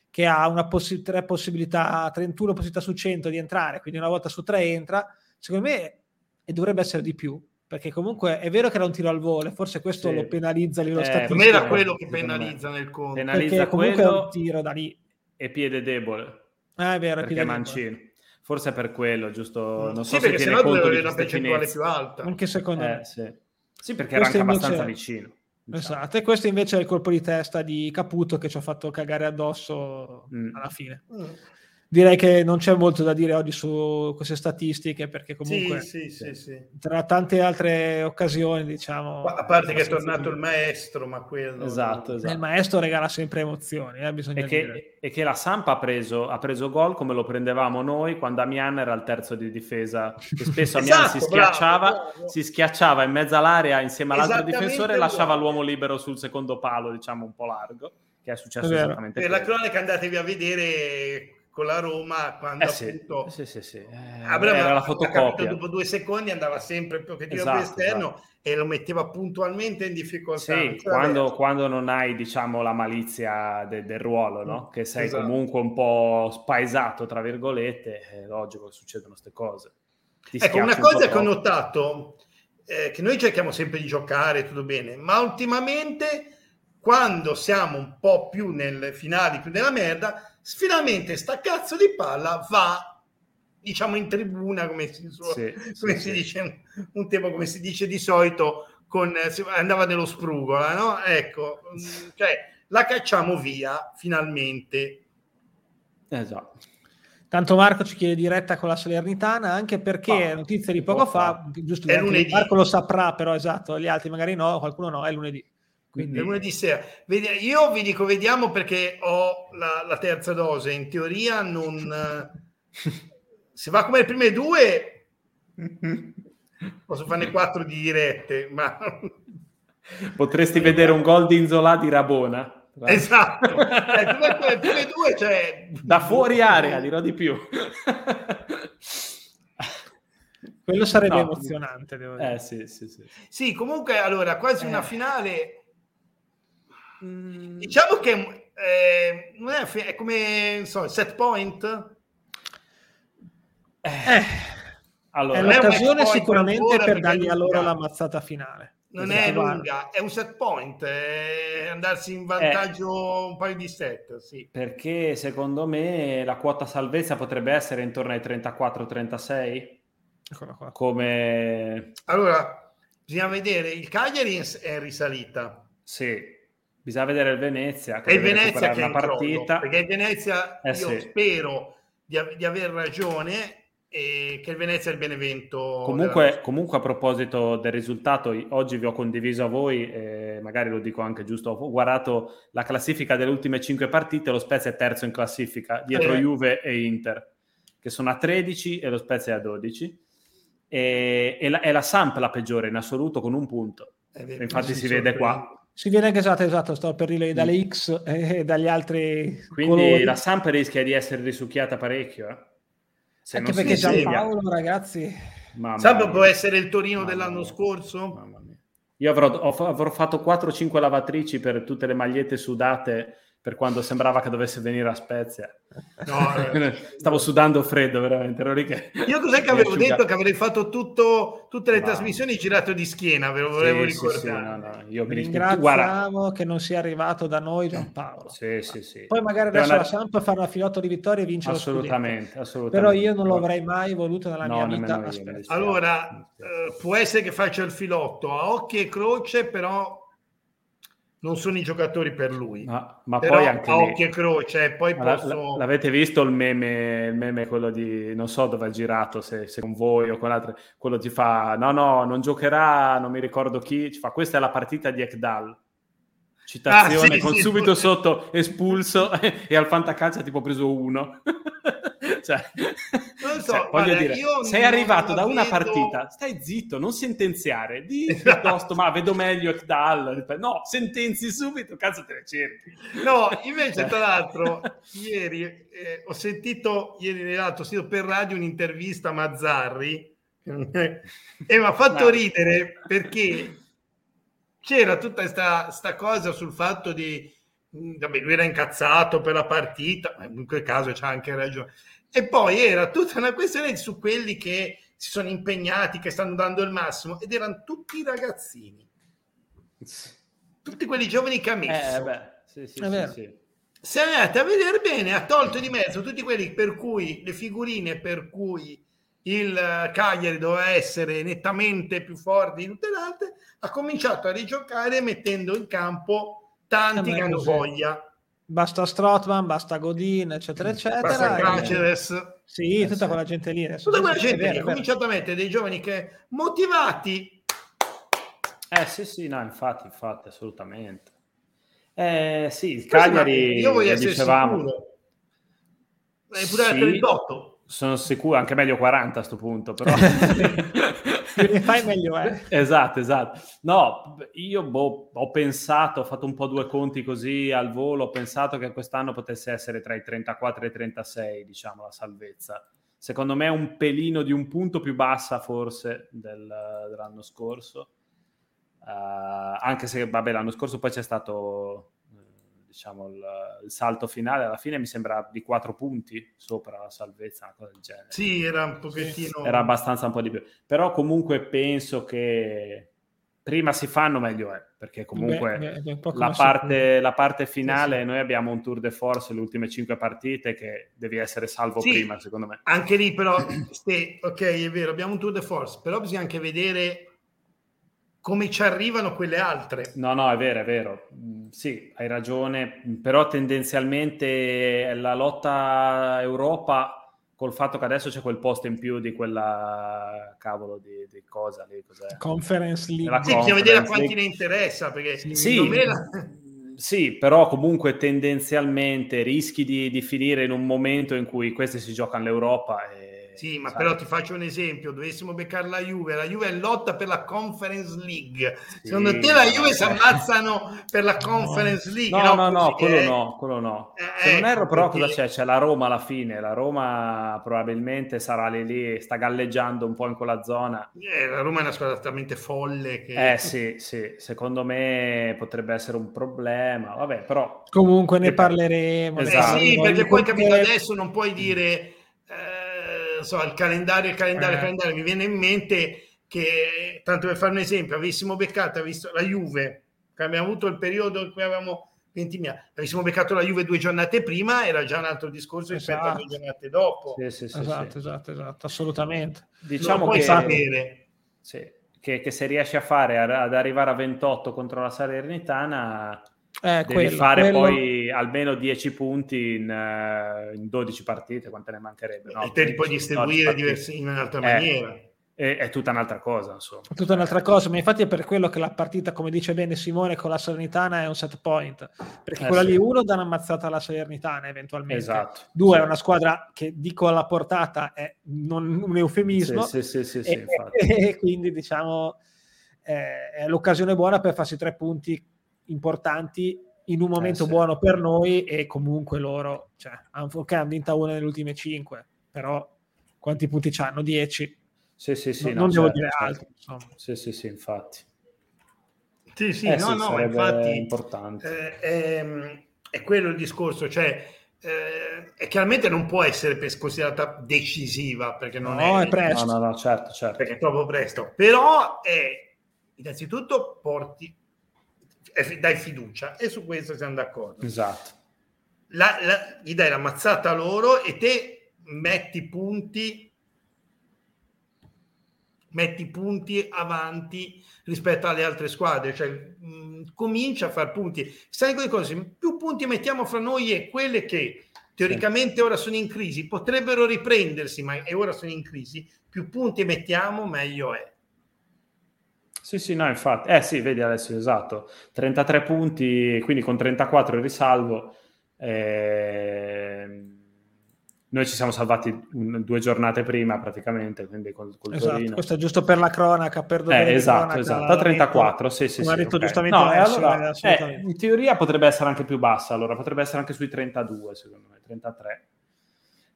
che ha una possi- tre possibilità, 31 possibilità su 100 di entrare, quindi una volta su tre entra. Secondo me, e dovrebbe essere di più, perché comunque è vero che era un tiro al volo, forse questo sì. lo penalizza a livello eh, statistico. Per me era quello che penalizza nel conto. Penalizza perché comunque quello è un tiro da lì. E piede debole. Ah, è vero, perché è mancino. Debole. Forse è per quello, giusto? Non so sì, se tiene conto di una percentuale più alta. Anche secondo eh, me. Sì. sì perché Questo era anche abbastanza vicino. Diciamo. Esatto, e questo invece è il colpo di testa di Caputo che ci ha fatto cagare addosso mm. alla fine. Mm direi che non c'è molto da dire oggi su queste statistiche perché comunque sì, sì, sì, tra tante altre occasioni diciamo a parte che è tornato il maestro ma quello esatto, esatto. il maestro regala sempre emozioni eh, e, che, e, che, la Sampa ha preso, ha preso gol come lo prendevamo noi quando Amian era al terzo di difesa. E spesso Amian esatto, si, schiacciava, bravo, bravo. si schiacciava in mezzo all'area insieme all'altro difensore e lasciava l'uomo libero sul secondo palo diciamo un po' largo che è successo è esattamente per la cronaca andatevi a vedere con la Roma quando eh appunto sì, sì, sì, eh, era la fotocopia dopo due secondi andava sempre più che esatto, esterno esatto. e lo metteva puntualmente in difficoltà sì, quando, quando, non hai diciamo la malizia de, del ruolo no? che sei esatto. comunque un po' spaesato tra virgolette è logico che succedono queste cose Ti ecco una cosa un che ho notato eh, che noi cerchiamo sempre di giocare tutto bene ma ultimamente quando siamo un po' più nel finale più nella merda finalmente sta cazzo di palla va diciamo in tribuna come si, sì, come sì, si sì. dice un, tempo come si dice di solito con, andava nello sprugola no? ecco mm, cioè la cacciamo via finalmente esatto Tanto Marco ci chiede diretta con la Salernitana, anche perché oh, notizia di poco fa, giusto è lunedì. Marco lo saprà, però esatto, gli altri magari no, qualcuno no, è lunedì. Quindi... Lunedì sera. Io vi dico vediamo perché ho la, la terza dose. In teoria non... Se va come le prime due, posso farne quattro di dirette, ma... Potresti vedere un gol di Inzola di Rabona. Esatto, eh, le prime due, cioè... Da fuori area, dirò di più. Quello sarebbe no. emozionante, devo dire. Eh, sì, sì, sì. sì, comunque, allora, quasi eh. una finale... Mm. Diciamo che eh, non è, è come, so, set point? Eh. eh. Allora, è l'occasione sicuramente per dargli a loro la mazzata finale non esatto. è lunga, è un set point, è andarsi in vantaggio eh, un paio di set, sì. Perché secondo me la quota salvezza potrebbe essere intorno ai 34-36. Come... Allora, bisogna vedere, il Cagliari è in risalita. Sì, bisogna vedere il Venezia. Che e il Venezia che è una partita. Crollo, perché il Venezia, eh, io sì. spero di, di aver ragione, e che il Venezia è il Benevento. Comunque, comunque, a proposito del risultato, oggi vi ho condiviso a voi, eh, magari lo dico anche giusto, ho guardato la classifica delle ultime cinque partite, lo Spezia è terzo in classifica, dietro eh. Juve e Inter, che sono a 13 e lo Spezia è a 12. E, e la, è la Samp la peggiore in assoluto con un punto. Vero, Infatti si vede qua. Si vede che esatto, esatto, sto per dire dalle mm. X e dagli altri. Quindi colori. la Samp rischia di essere risucchiata parecchio. Eh? Se Anche perché Giampaolo, ragazzi... Mamma può essere il Torino Mamma dell'anno mia. scorso? Mamma mia. Io avrò, avrò fatto 4-5 lavatrici per tutte le magliette sudate per quando sembrava che dovesse venire a Spezia. No, eh. Stavo sudando freddo, veramente. Che... Io cos'è che avevo detto? Che avrei fatto tutto, tutte le no. trasmissioni girato di schiena, ve lo volevo sì, ricordare. Sì, sì, no, no. Io mi ringraziamo che non sia arrivato da noi Giampaolo. Sì, sì, sì. Poi magari adesso una... la Samp fa una filotto di vittorie e vince assolutamente, assolutamente. Però io non lo avrei mai voluto nella mia vita. Allora, eh, può essere che faccia il filotto a occhi e croce, però non sono i giocatori per lui. Ma, ma poi anche a occhio e croce, poi posso... L'avete visto il meme, il meme quello di, non so dove ha girato, se, se con voi o con altri, quello ti fa, no no, non giocherà, non mi ricordo chi, ci fa, questa è la partita di Ekdal. Citazione, ah, sì, con sì, subito sì. sotto espulso e al fantacalcio ha tipo preso uno. cioè, non so, cioè, voglio dire, sei arrivato da una vedo... partita, stai zitto, non sentenziare, di esatto. piuttosto, ma vedo meglio Ekdal, no, sentenzi subito, cazzo te ne cerchi. No, invece tra l'altro, ieri eh, ho sentito, ieri l'altro, ho sentito per radio un'intervista a Mazzarri e mi ha fatto no. ridere perché c'era tutta questa cosa sul fatto di vabbè, lui era incazzato per la partita, ma in quel caso c'ha anche ragione. E poi era tutta una questione su quelli che si sono impegnati, che stanno dando il massimo, ed erano tutti ragazzini. Tutti quelli giovani che ha messo. Eh, beh, sì, sì, sì, sì, Se andate a vedere bene, ha tolto di mezzo tutti quelli per cui le figurine per cui il Cagliari doveva essere nettamente più forte di tutte le altre, ha cominciato a rigiocare mettendo in campo tanti che hanno voglia basta Strotman, basta Godin, eccetera, eccetera. Basta Caceres. Sì, eh, tutta sì. quella gente lì. Adesso. Tutta quella gente lì ha cominciato a mettere dei giovani che motivati. Eh sì, sì, no, infatti, infatti, assolutamente. Eh sì, il Cagliari, io voglio essere dicevamo... sicuro. È pure sì, 38. Sono sicuro, anche meglio 40 a questo punto, però... più ne fai meglio è. Esatto, esatto. No, io boh, ho pensato, ho fatto un po' due conti così al volo, ho pensato che quest'anno potesse essere tra i 34 e i 36, diciamo, la salvezza. Secondo me è un pelino di un punto più bassa forse del, dell'anno scorso. Uh, anche se, vabbè, l'anno scorso poi c'è stato diciamo, il, il, salto finale alla fine mi sembra di quattro punti sopra la salvezza, una cosa del genere. Sì, era un pochettino... Era abbastanza un po' di più. Però comunque penso che prima si fanno meglio è, perché comunque beh, beh, la, parte, la, parte, finale, sì, sì. noi abbiamo un tour de force, le ultime cinque partite, che devi essere salvo sì, prima, secondo me. Anche lì però, ok, è vero, abbiamo un tour de force, però bisogna anche vedere come ci arrivano quelle altre. No, no, è vero, è vero. Mm, sì, hai ragione, però tendenzialmente la lotta Europa col fatto che adesso c'è quel posto in più di quella cavolo di, di cosa lì, cos'è? Conference League. Sì, bisogna vedere a quanti ne interessa, perché sì, la... sì, però comunque tendenzialmente rischi di, di, finire in un momento in cui questi si giocano l'Europa e sì, ma sai. però ti faccio un esempio, dovessimo beccare la Juve, la Juve è lotta per la Conference League. Sì, Secondo te la Juve si ammazzano per la Conference League? No, no, no, no quello no, quello no. Eh, Se non ecco, erro però perché... cosa c'è? C'è la Roma alla fine, la Roma probabilmente sarà lì lì, sta galleggiando un po' in quella zona. Eh, la Roma è una squadra talmente folle che... Eh sì, sì, secondo me potrebbe essere un problema, vabbè, però... Comunque ne parleremo. Esatto. Eh sì, perché poi capito adesso non puoi dire... Eh, so, il calendario, il calendario, il eh. calendario, mi viene in mente che, tanto per fare un esempio, avessimo beccato visto, la Juve, che abbiamo avuto il periodo in cui avevamo 20.000, avessimo beccato la Juve due giornate prima, era già un altro discorso rispetto esatto. a due esatto. giornate dopo. Sì, sì, sì, esatto, esatto, esatto, assolutamente. Diciamo che, sapere. Sì, che, che, se riesci a fare ad arrivare a 28 contro la Salernitana eh, devi quello, fare quello... poi almeno 10 punti in, uh, in, 12 partite, quante ne mancherebbe? No? E te li puoi distribuire diversi, in un'altra eh, maniera. È, è, tutta un'altra cosa, insomma. È tutta un'altra cosa, ma infatti è per quello che la partita, come dice bene Simone, con la Salernitana è un set point, perché eh, quella sì. lì uno dà una mazzata alla Salernitana eventualmente, esatto. due sì. è una squadra che dico alla portata è non un eufemismo, sì, sì, sì, e, e, quindi diciamo eh, è l'occasione buona per farsi tre punti importanti in un momento eh, sì. buono per noi e comunque loro, cioè, ok, hanno vinto una nelle ultime cinque, però quanti punti hanno? 10. Sì, sì, sì. No, no, non certo, devo dire certo. altro. Insomma. Sì, sì, sì, infatti. Sì, sì, eh, no, sì, no, infatti importante. Eh, è, ehm, è, quello il discorso, cioè eh, chiaramente non può essere considerata decisiva perché non no, è, è presto. No, no, no, certo, certo. Perché è troppo presto, però è innanzitutto porti dai fiducia e su questo siamo d'accordo. Esatto. La, la, gli dai la mazzata loro e te metti punti metti punti avanti rispetto alle altre squadre, cioè mh, comincia a fare punti. Sai quelle cose, più punti mettiamo fra noi e quelle che teoricamente ora sono in crisi, potrebbero riprendersi, ma e ora sono in crisi, più punti mettiamo meglio è. Sì, sì, no, infatti. Eh sì, vedi adesso, esatto. 33 punti, quindi con 34 risalvo. Eh, noi ci siamo salvati un, due giornate prima praticamente, quindi col, col esatto, Torino. Questo è giusto per la cronaca, per dove eh, Esatto, cronaca, esatto, a 34, sì, sì, Come sì, ha detto okay. giustamente no, allora, eh, in teoria potrebbe essere anche più bassa, allora potrebbe essere anche sui 32, secondo me, 33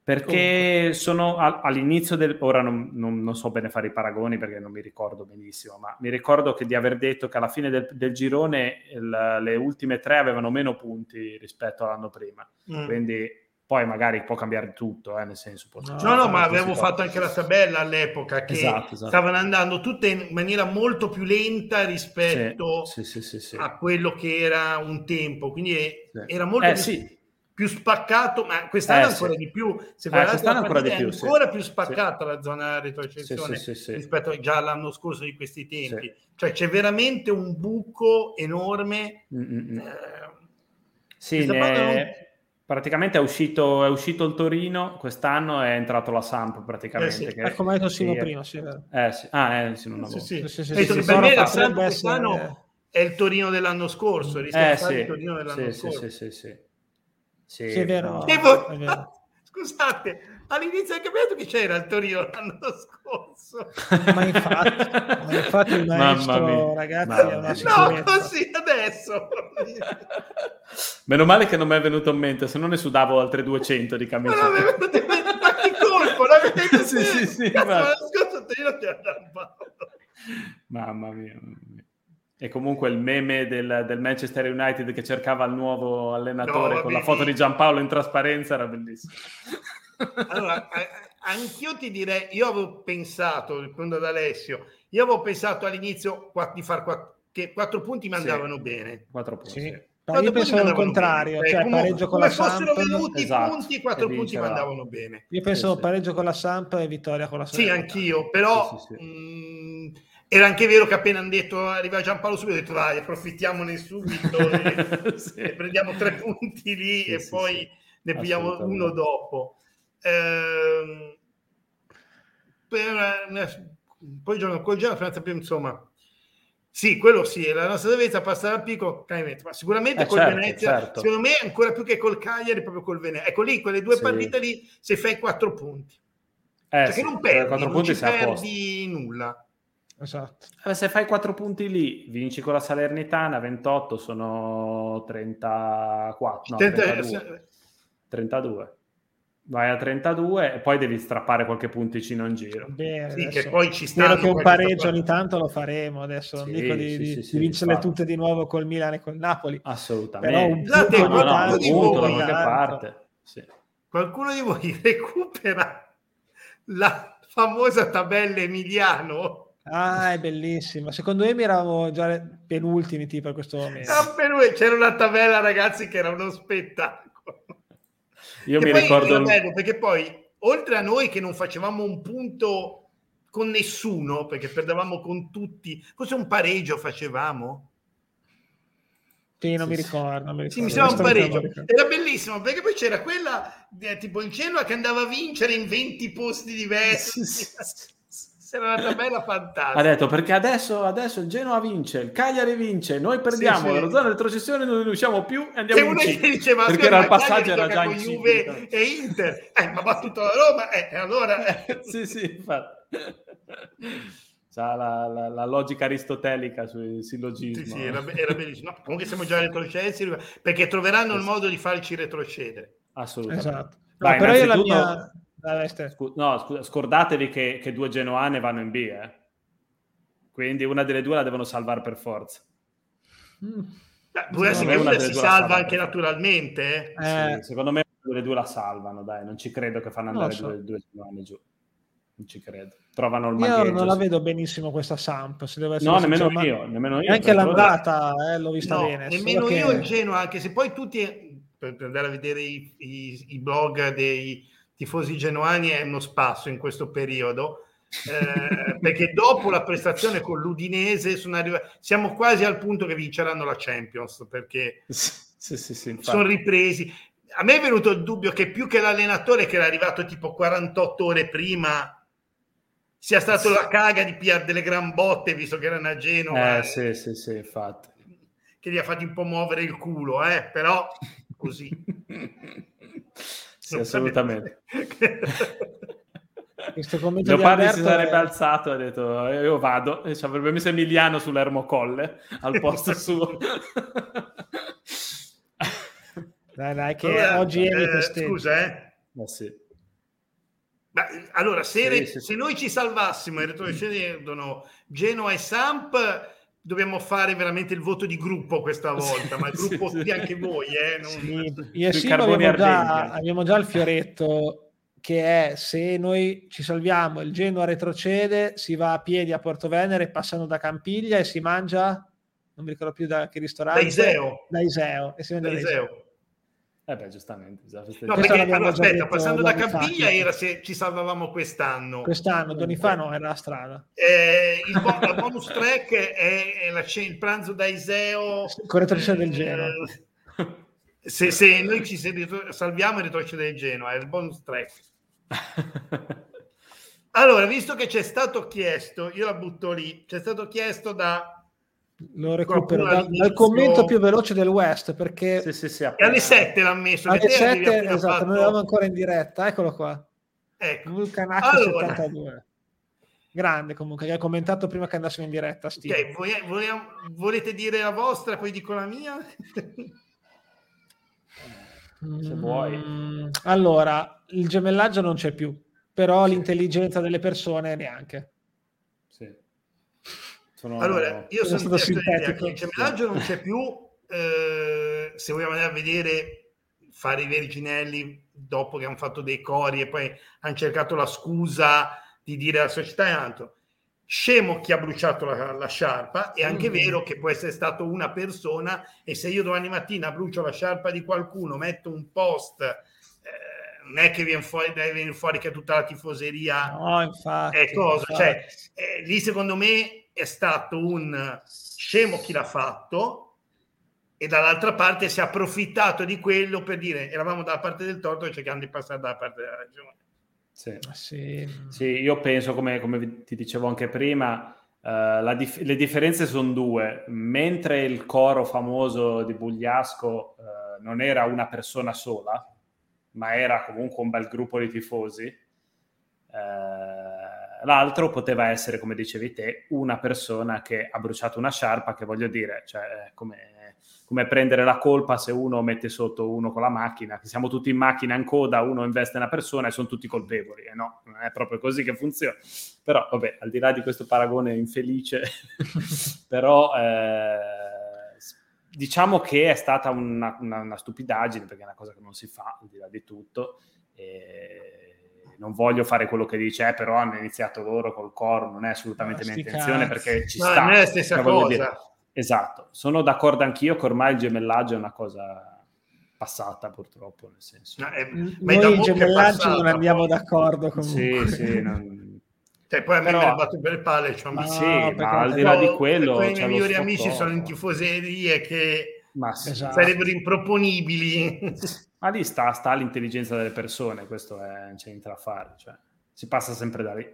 perché sono all'inizio del... ora non, non, non, so bene fare i paragoni perché non mi ricordo benissimo, ma mi ricordo che di aver detto che alla fine del, del girone il, le ultime tre avevano meno punti rispetto all'anno prima, mm. quindi poi magari può cambiare tutto, eh, nel senso... No, no, no ma avevo fatto anche la tabella all'epoca che esatto, esatto. stavano andando tutte in maniera molto più lenta rispetto sì, sì, sì, a quello che era un tempo, quindi era molto... Eh, più più spaccato, ma quest'anno eh, ancora sì. di più. Se eh, quest'anno ancora di più, è ancora sì. più spaccata sì. la zona retrocessione rispetto già all'anno scorso di questi tempi. Cioè c'è veramente un buco enorme. Mm-hmm. Eh, sì, ne... praticamente è uscito, è uscito, il Torino quest'anno è entrato la Samp praticamente. Eh che... Ecco, ma è Simo prima, sì, eh, sì. Ah, eh, sì, non sì, sì. sì, sì, sì, per me la Samp quest'anno essere... è il Torino dell'anno scorso rispetto al Torino dell'anno scorso. Sì, sì, sì. Sì, sì, è vero. No, è vero. Scusate, all'inizio del campionato chi c'era il Torino l'anno scorso? ma infatti, ma infatti il maestro, ragazzi, è una No, così adesso. Meno male che non mi è venuto in mente, se no ne sudavo altre 200 di camicia. Ma, ma che colpo, così? sì, sì, sì, Cazzo, ma... L'anno scorso Torino ti ha dato Mamma mia, mamma mia. E comunque il meme del, del, Manchester United che cercava il nuovo allenatore no, con la foto di Giampaolo in trasparenza era bellissimo. Allora, anch'io ti direi, io avevo pensato, rispondo ad Alessio, io avevo pensato all'inizio di far quattro, che quattro punti mi andavano sì, bene. Quattro punti. Sì. Sì. io pensavo al contrario, cioè, cioè come, pareggio con la Samp. fossero venuti esatto, quattro punti mi andavano bene. Io pensavo pareggio con la Samp e vittoria con la Samp. Sì, anch'io, però... Mh, mm, era anche vero che appena hanno detto arriva Giampaolo subito, ho detto dai, approfittiamone subito e, sì. e prendiamo tre punti lì sì, e sì, poi ne pigliamo uno dopo. Eh, per, poi gioca col Genoa, Franza più insomma. Sì, quello sì, la nostra salvezza passare al picco, ma sicuramente eh col certo, Venezia, certo. secondo me ancora più che col Cagliari, proprio col Venezia. Ecco lì, quelle due sì. partite lì, se fai quattro punti. Eh, perché sì, non perdi, non perdi nulla. Esatto. Eh, se fai quattro punti lì, vinci con la Salernitana, 28 sono 34, no, 32. 32 vai a 32 e poi devi strappare qualche punticino in giro. Bene, sì, che poi ci sta. Spero che un pareggio ogni tanto lo faremo adesso, non sì, dico di, sì, di, sì, di vincerle tutte di nuovo col Milan e col Napoli. Assolutamente. Però un punto, no, no, no, un punto da qualche parte. Qualcuno di voi recupera la famosa tabella Emiliano? Ah, è bellissima. Secondo me eravamo già penultimi tipo a questo momento. Ah, C'era una tabella, ragazzi, che era uno spettacolo. Io e mi ricordo... Bello, perché poi, oltre a noi che non facevamo un punto con nessuno, perché perdevamo con tutti, forse un pareggio facevamo? Sì, non mi ricordo. Non mi ricordo. Sì, mi sembra un pareggio. Era bellissimo perché poi c'era quella eh, tipo il Genoa che andava a vincere in 20 posti diversi. Era una tabella fantastica. Ha detto perché adesso, adesso il Genoa vince, il Cagliari vince, noi perdiamo, sì, sì. la zona di retrocessione non ne usciamo più e andiamo in C. Diceva, perché era il passaggio era già in C. Juve e Inter, eh, ma ha battuto la Roma, eh, allora... Eh. sì, sì, infatti. C'ha la, la, la, logica aristotelica sui sillogismi. Sì, sì, era, era bellissimo. No, comunque siamo già retrocessi perché troveranno il modo di farci retrocedere. Assolutamente. Esatto. No, Vai, però io la mia Scu- no, scu- scordatevi che, che, due genoane vanno in B, eh? quindi una delle due la devono salvare per forza. Mm. Beh, può essere che una si salva anche naturalmente. Eh. Sì, secondo me una delle due la salvano, dai, non ci credo che fanno andare so. due, due genoane giù. Non ci credo. Trovano il magheggio. Io non la vedo benissimo questa Samp. Se deve no, nemmeno io, nemmeno io. Anche l'andata eh, l'ho vista no, bene. Nemmeno io che... il Genoa, anche se poi tutti, per andare a vedere i, i, i blog dei tifosi genuani è uno spasso in questo periodo. Eh, perché dopo la prestazione con l'Udinese sono arrivati, siamo quasi al punto che vinceranno la Champions perché sì, sì, sì, sono ripresi. A me è venuto il dubbio che più che l'allenatore che era arrivato tipo 48 ore prima sia stato la caga di pigliare delle gran botte visto che erano a Genova. Eh, sì, sì, sì, infatti. Che gli ha fatti un po' muovere il culo, eh, però così. Sì, assolutamente. Questo commento Leopardi si sarebbe è... alzato e ha detto eh, io vado e ci avrebbe messo Emiliano sull'Ermocolle al posto suo. dai, dai, che allora, oggi è eh, Scusa, eh? Ma sì. Beh, allora, se, sì, re... sì, se noi ci salvassimo e retrocedendo Genoa e Samp dobbiamo fare veramente il voto di gruppo questa volta, ma il gruppo sì, sì. anche voi. Eh, non... sì, io abbiamo già, abbiamo già il fioretto che è se noi ci salviamo, il Genoa retrocede, si va a piedi a Porto Venere, passano da Campiglia e si mangia, non mi ricordo più da che ristorante. Da Iseo. Da Iseo. E si da Iseo. Eh beh, giustamente. No, perché, allora, aspetta, passando da Campiglia era se ci salvavamo quest'anno. Quest'anno, due anni fa no, era la strada. Eh, il, bon- la bonus track è, la, il pranzo da Iseo. Correttrice del Genoa. Eh, se, se, noi ci salviamo e retrocede del Genoa, è il bonus track. allora, visto che c'è stato chiesto, io la butto lì, c'è stato chiesto da lo recupero da, dal commento più veloce del West perché sì, sì, sì, appena... alle 7 l'ha messo alle 7 esatto, fatto... noi eravamo ancora in diretta eccolo qua. Ecco. Vulcan allora. 72 grande comunque che ha commentato prima che andassimo in diretta okay, vogliamo, volete dire la vostra poi dico la mia? Se vuoi. Mm, allora il gemellaggio non c'è più però l'intelligenza delle persone neanche sono... Allora, io sono, sono stato sintetico. Il gemellaggio non c'è più, eh, se vogliamo andare a vedere, fare i verginelli dopo che hanno fatto dei cori e poi hanno cercato la scusa di dire alla società e altro. Scemo chi ha bruciato la, la sciarpa, è anche mm. vero che può essere stato una persona e se io domani mattina brucio la sciarpa di qualcuno, metto un post non è che viene fuori, deve venire fuori che tutta la tifoseria no, infatti, è cosa. Infatti. Cioè, eh, lì secondo me è stato un scemo chi l'ha fatto e dall'altra parte si è approfittato di quello per dire eravamo dalla parte del torto e cercando di passare dalla parte della ragione. Sì, sì. sì io penso, come, come, ti dicevo anche prima, uh, dif- le differenze sono due. Mentre il coro famoso di Bugliasco uh, non era una persona sola, ma era comunque un bel gruppo di tifosi, uh, l'altro poteva essere, come dicevi te, una persona che ha bruciato una sciarpa, che voglio dire, cioè, come come prendere la colpa se uno mette sotto uno con la macchina, che siamo tutti in macchina in coda, uno investe una persona e sono tutti colpevoli. Eh no, non è proprio così che funziona. Però, vabbè, al di là di questo paragone infelice, però eh, diciamo che è stata una, una, una, stupidaggine, perché è una cosa che non si fa, al di là di tutto. E non voglio fare quello che dice, eh, però hanno iniziato loro col coro, non è assolutamente mia intenzione, perché ci sta. Non è la stessa cosa. Dire, Esatto, sono d'accordo anch'io che ormai il gemellaggio è una cosa passata purtroppo, nel senso. No, è, ma Noi il gemellaggio non andiamo d'accordo comunque. Sì, sì, non... Cioè, poi a me Però... mi batto per le palle, cioè, ma, sì, ma al di là di quello... I miei migliori amici sono in tifoserie che sì. esatto. sarebbero improponibili. Ma lì sta, sta l'intelligenza delle persone, questo è, c'è niente da fare, cioè, si passa sempre da lì.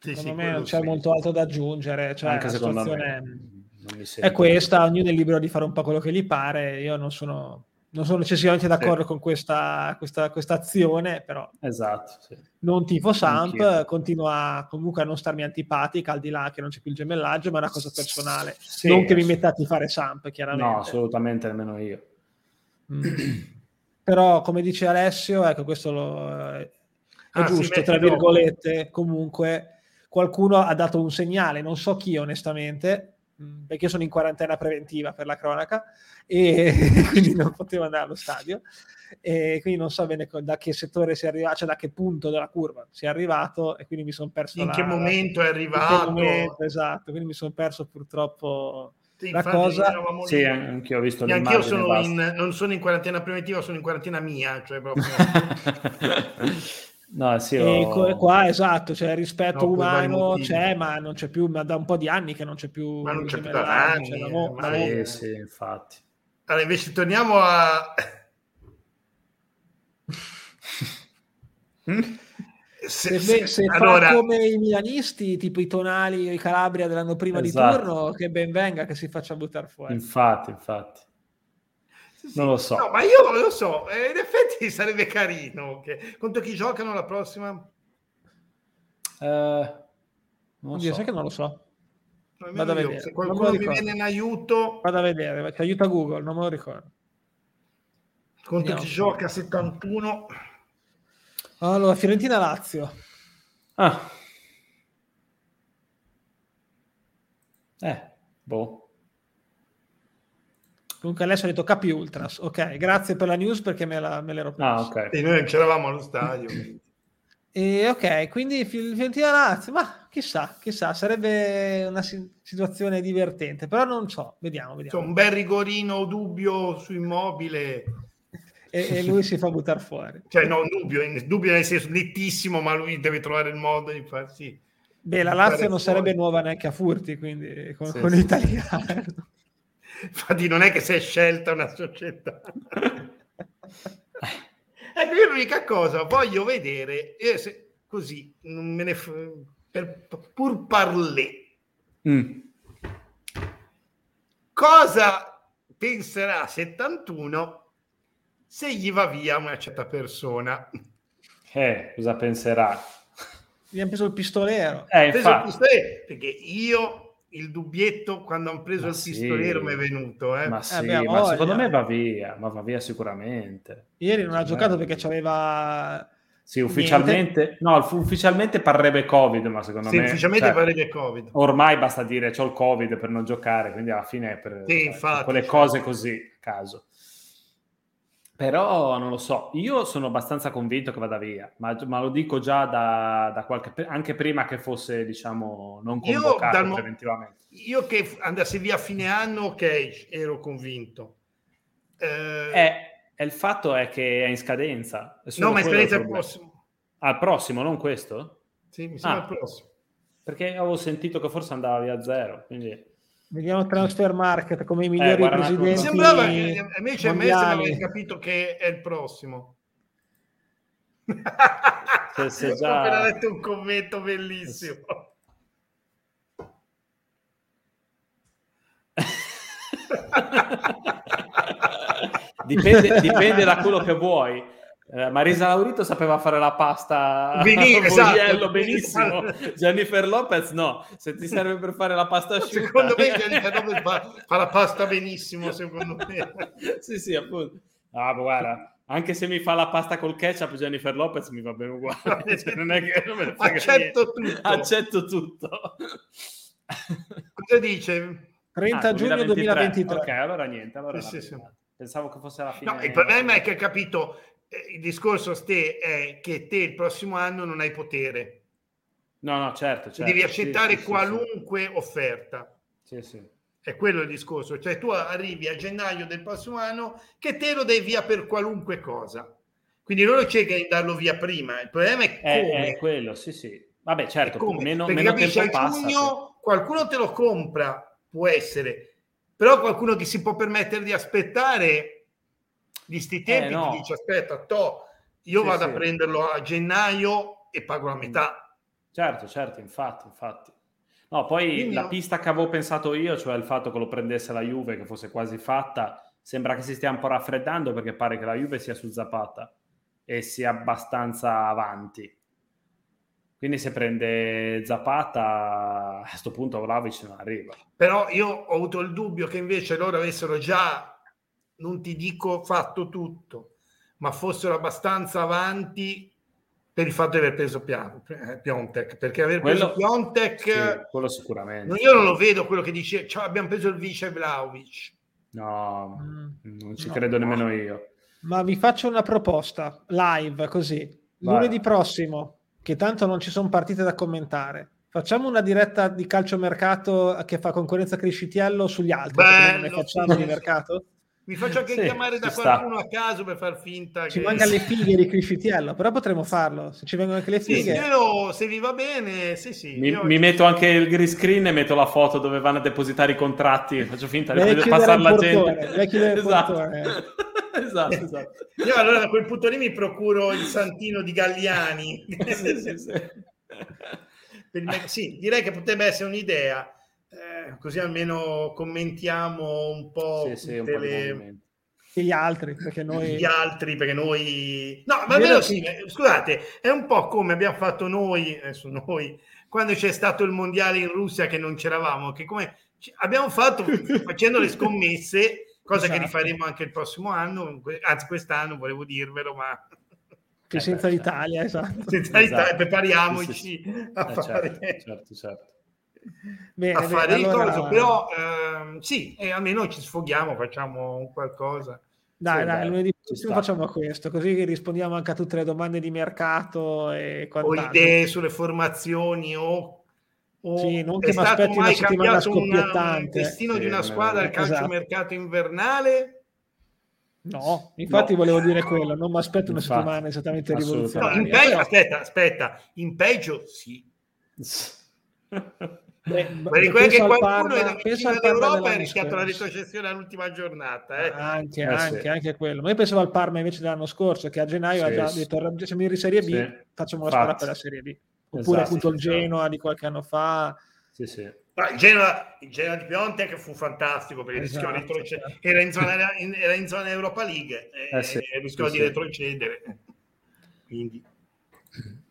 Sì, secondo sì, me non c'è sì. molto altro da aggiungere. Cioè, Anche secondo me. È questa, ognuno è libero di fare un po' quello che gli pare. Io non sono, non sono eccessivamente d'accordo sì. con questa, questa, questa, azione, però esatto, sì. non tifo Samp, Anch'io. continua comunque a non starmi antipatica, al di là che non c'è più il gemellaggio, ma è una cosa personale. Sì, non che mi metta a tifare Samp, chiaramente. No, assolutamente, nemmeno io. Mm. però, come dice Alessio, ecco, questo lo, è ah, giusto, tra virgolette, dopo. comunque qualcuno ha dato un segnale, non so chi onestamente, perché io sono in quarantena preventiva per la cronaca e quindi non potevo andare allo stadio. E quindi non so bene da che settore si è arrivato, cioè da che punto della curva si è arrivato e quindi mi sono perso in la, che momento è arrivato? momento, esatto, quindi mi sono perso purtroppo sì, la cosa. sì, anche io ho visto anch'io sono in, non sono in quarantena preventiva sono in quarantena mia cioè proprio No, sì, e ho... qua esatto, cioè il rispetto no, umano c'è, ma non c'è più, ma da un po' di anni che non c'è più. Ma non c'è più da anni. Cioè, mo- ma sì, sì, infatti. Allora, invece torniamo a... se, se, se allora... fa come i milanisti, tipo i tonali o i Calabria dell'anno prima esatto. di turno, che ben venga che si faccia buttare fuori. Infatti, infatti. Sì, non lo so. No, ma io lo so, eh, in effetti sarebbe carino. Che... Contro chi giocano la prossima? Eh, non Oddio, so. sai che non lo so. Vado a vedere. Se qualcuno mi viene in aiuto... Vado a vedere, ti aiuta Google, non me lo ricordo. Contro Andiamo. chi gioca 71? Allora, Fiorentina-Lazio. Ah. Eh, boh. Comunque adesso ha detto Capi Ultras. Ok, grazie per la news perché me, la, me l'ero persa. Ah, ok. E noi c'eravamo allo stadio. e ok, quindi Fiorentina Lazio, ma chissà, chissà, sarebbe una situazione divertente, però non so, vediamo, vediamo. C'è un bel rigorino dubbio su immobile. E, e, lui si fa buttare fuori. Cioè, no, dubbio, dubbio nel senso nettissimo, ma lui deve trovare il modo di farsi. Beh, la Lazio non fuori. sarebbe nuova neanche a furti, quindi con, sì, con sì. l'italiano. Infatti non è che si è scelta una società. ecco, io l'unica cosa, voglio vedere, se, così, non me ne f- per, pur parler. Mm. Cosa penserà 71 se gli va via una certa persona? Eh, cosa penserà? Gli hanno preso il pistolero. Eh, preso il pistolero perché io il dubbietto quando hanno preso ma il sì. pistolero mi è venuto. Eh. Ma, sì, eh ma secondo me va via, ma va via sicuramente. Ieri non ha giocato perché c'aveva... Sì, ufficialmente, no, ufficialmente parrebbe Covid, ma secondo sì, me... ufficialmente cioè, parrebbe Covid. Ormai basta dire c'ho il Covid per non giocare, quindi alla fine è per, sì, infatti, per quelle cose così, caso. Però non lo so, io sono abbastanza convinto che vada via, ma, ma lo dico già da, da, qualche anche prima che fosse, diciamo, non convocato io, preventivamente. Io che andassi via a fine anno, ok, ero convinto. Eh, è, è il fatto è che è in scadenza. È no, ma in scadenza al prossimo. Al prossimo, non questo? Sì, mi sembra ah, il prossimo. Perché avevo sentito che forse andava via a zero, quindi... Vediamo transfer market come i migliori eh, presidenti. Sembrava che invece me aveva capito che è il prossimo. Se, se già... Ho appena letto un commento bellissimo. dipende, dipende da quello che vuoi. Eh, Marisa Laurito sapeva fare la pasta Benissimo, esatto, benissimo. Jennifer Lopez no, se ti serve per fare la pasta asciutta. Secondo me Jennifer Lopez fa, fa, la pasta benissimo, secondo me. sì, sì, appunto. Ah, guarda, anche se mi fa la pasta col ketchup Jennifer Lopez mi va bene uguale. Cioè, non è che non Accetto tutto. Accetto tutto. Cosa dice? 30 ah, giugno 2023. Ok, allora niente. Allora sì, sì, sì. Pensavo che fosse la fine. No, il problema è che, capito, eh, il discorso ste è che te il prossimo anno non hai potere. No, no, certo. certo. Devi accettare sì, qualunque offerta. Sì, sì. È quello il discorso. Cioè tu arrivi a gennaio del prossimo anno che te lo dai via per qualunque cosa. Quindi loro cercano di darlo via prima. Il problema è come. È, è quello, sì, sì. Vabbè, certo, meno, Perché meno capisci, tempo a giugno qualcuno te lo compra, può essere, però qualcuno che si può permettere di aspettare di sti tempi eh, no. ti dice aspetta, to, io sì, vado sì. a prenderlo a gennaio e pago la metà. Certo, certo, infatti, infatti. No, poi Quindi la no. pista che avevo pensato io, cioè il fatto che lo prendesse la Juve, che fosse quasi fatta, sembra che si stia un po' raffreddando perché pare che la Juve sia su Zapata e sia abbastanza avanti. Quindi se prende Zapata, a questo punto Vlaovic non arriva. Però io ho avuto il dubbio che invece loro avessero già, non ti dico fatto tutto, ma fossero abbastanza avanti per il fatto di aver preso eh, Piontek, perché aver quello, preso Piontek... Sì, quello sicuramente. Io non lo vedo quello che dice, cioè abbiamo preso il vice Vlaovic. No, mm, non ci no, credo no. nemmeno io. Ma vi faccio una proposta live così. Vai. Lunedì prossimo che tanto non ci sono partite da commentare. Facciamo una diretta di calciomercato che fa concorrenza a Criscitiello sugli altri, Bello, non ne facciamo di mercato. Mi faccio anche sì, chiamare da qualcuno sta. a caso per far finta ci che... manca le fighe di Criscitiello, però potremmo farlo. Se ci vengono anche le fighe... Sì, io, se vi va bene, sì, sì. Mi, mi metto anche il green screen e metto la foto dove vanno a depositare i contratti. Faccio finta di passare la gente. esatto. esatto, esatto. Io allora da quel punto lì mi procuro il santino di Galliani. sì, sì, sì. sì, direi che potrebbe essere un'idea. Eh, così almeno commentiamo un po' sì, sì, un po le... gli altri perché noi gli altri perché noi no ma almeno sì scusate è un po' come abbiamo fatto noi adesso noi quando c'è stato il mondiale in Russia che non c'eravamo che come abbiamo fatto facendo le scommesse cosa esatto. che rifaremo anche il prossimo anno, anzi quest'anno volevo dirvelo, ma... Che senza l'Italia, esatto. Senza esatto. l'Italia, prepariamoci sì, sì. a eh, fare... Certo, certo, certo. Bene, a fare bene, allora... cose, però ehm, sì, e almeno ci sfoghiamo, facciamo qualcosa. Dai, sì, dai, lunedì prossimo facciamo questo, così rispondiamo anche a tutte le domande di mercato e quant'altro. O idee sulle formazioni o o sì, non che mi aspetti una settimana scoppiettante. il destino sì, di una squadra al calciomercato esatto. invernale? No, infatti no. volevo dire quello, non mi aspetto una settimana esattamente rivoluzionaria. No, in peggio, aspetta, aspetta, in peggio sì. Beh, Beh, che qualcuno Parma, penso al Europa ha rischiato la retrocessione all'ultima giornata. Eh. Anche, eh, anche, sì. anche, quello. Ma io pensavo al Parma invece dell'anno scorso, che a gennaio sì, ha già detto siamo in Serie B, sì. facciamo la squadra per la Serie B oppure esatto, appunto il Genoa di qualche anno fa. Sì, sì. Il, Genoa, il Genoa di Piontek fu fantastico perché esatto, retrocedere. Certo. Era, in zona, in, era in zona Europa League e, eh sì, rischiò sì, di retrocedere. Quindi.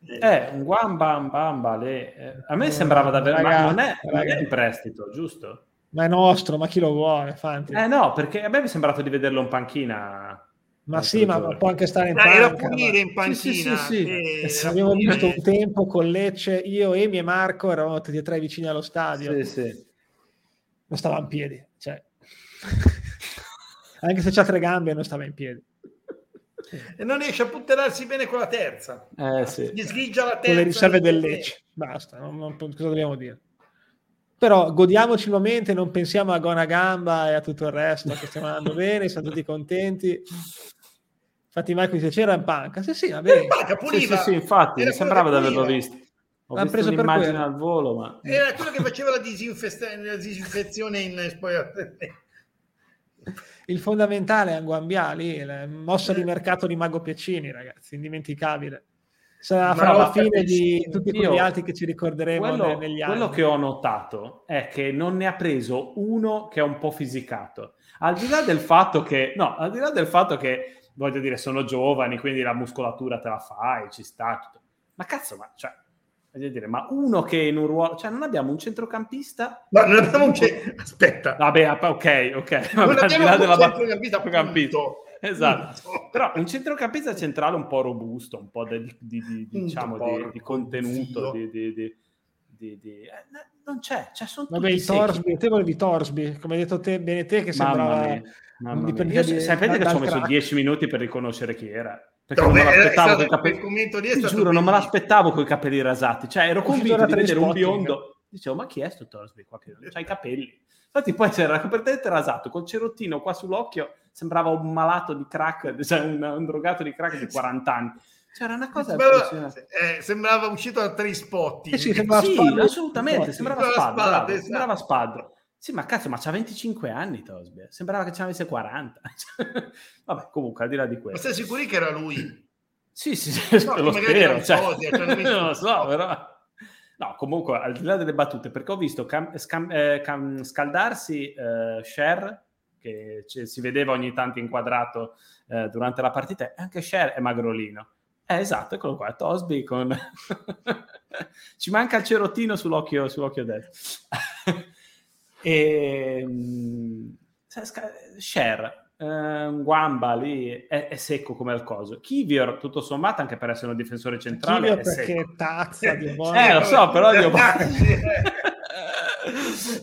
Eh, un guam bam bam le... eh, a me sembrava davvero ragazzi, ma non è, non è in prestito, giusto? Ma è nostro, ma chi lo vuole? Fanti. Eh no, perché a me mi è sembrato di vederlo in panchina ma sì, ma può anche stare in panchina. Era punire in panchina. Sì, sì, sì. Abbiamo visto un tempo con Lecce, io, Emi e Marco eravamo tutti e tre vicini allo stadio. Sì, sì. Non stava in piedi. Cioè. anche se c'ha tre gambe non stava in piedi. E non riesce a punterarsi bene con la terza. Eh, sì. Gli sghigia la terza. Con le riserve del Lecce. Basta, non, non, cosa dobbiamo dire? però godiamoci il momento e non pensiamo a Gona Gamba e a tutto il resto che stiamo andando bene, siamo tutti contenti. Infatti Marco dice c'era in panca, sì sì, va bene. Panca, sì, sì, sì, infatti, mi sembrava di averlo visto. Ho visto preso un'immagine al volo, ma... Era quello che faceva la, la disinfezione in spogliatoio. Il fondamentale è Anguambia, lì, mossa di mercato di Mago Piacini, ragazzi, indimenticabile. Sarà fra la fine di tutti quegli altri che ci ricorderemo quello, negli anni. Quello che ho notato è che non ne ha preso uno che è un po' fisicato. Al di là del fatto che, no, al di là del fatto che, voglio dire, sono giovani, quindi la muscolatura te la fai, ci sta tutto. Ma cazzo, ma, cioè, dire, ma uno che in un ruolo, cioè non abbiamo un centrocampista. No, non abbiamo un centrocampista. Aspetta. Vabbè, ok, ok. Non Vabbè, abbiamo un centrocampista. Punto. Esatto, però un centrocampista centrale un po' robusto, un po' di, di, di diciamo, di, contenuto, di, eh, non c'è, cioè sono Vabbè, il Torsby, te volevi Torsby, come hai detto te, bene te, che sembrava... Mamma mia. Io, di, sapete che ci ho messo 10 minuti per riconoscere chi era? Perché no, non me l'aspettavo con i capelli. Ti giuro, non me l'aspettavo con i capelli rasati. Cioè, ero convinto di vedere un biondo. Dicevo, ma chi è sto Torsby qua che ha i capelli? Infatti poi c'era completamente rasato, col cerottino qua sull'occhio, sembrava un malato di crack, cioè un, un drogato di crack di 40 anni. C'era una cosa sembrava, eh, sembrava uscito da tre spot. Eh sì, sembrava sì, assolutamente, sembrava Spadro, Spadro, esatto. sembrava Spadro. Sì, ma cazzo, ma c'ha 25 anni Tosbia. Sembrava che ce n'avesse 40. Vabbè, comunque, al di là di questo. Ma sei sicuri che era lui? Sì, sì, sì no, lo spero. Cioè, cose, cioè, non lo so, però... No, comunque, al di là delle battute, perché ho visto cam- scam- eh, cam- scaldarsi eh, Cher, che c- si vedeva ogni tanto inquadrato eh, durante la partita, e anche Cher è magrolino. Eh, esatto, eccolo qua, Tosby con... Ci manca il cerottino sull'occhio, sull'occhio destro. E... Share, eh, Guamba lì è, è, secco come il coso. Kivior, tutto sommato, anche per essere un difensore centrale, Kivior perché secco. tazza di Eh, lo so, però io...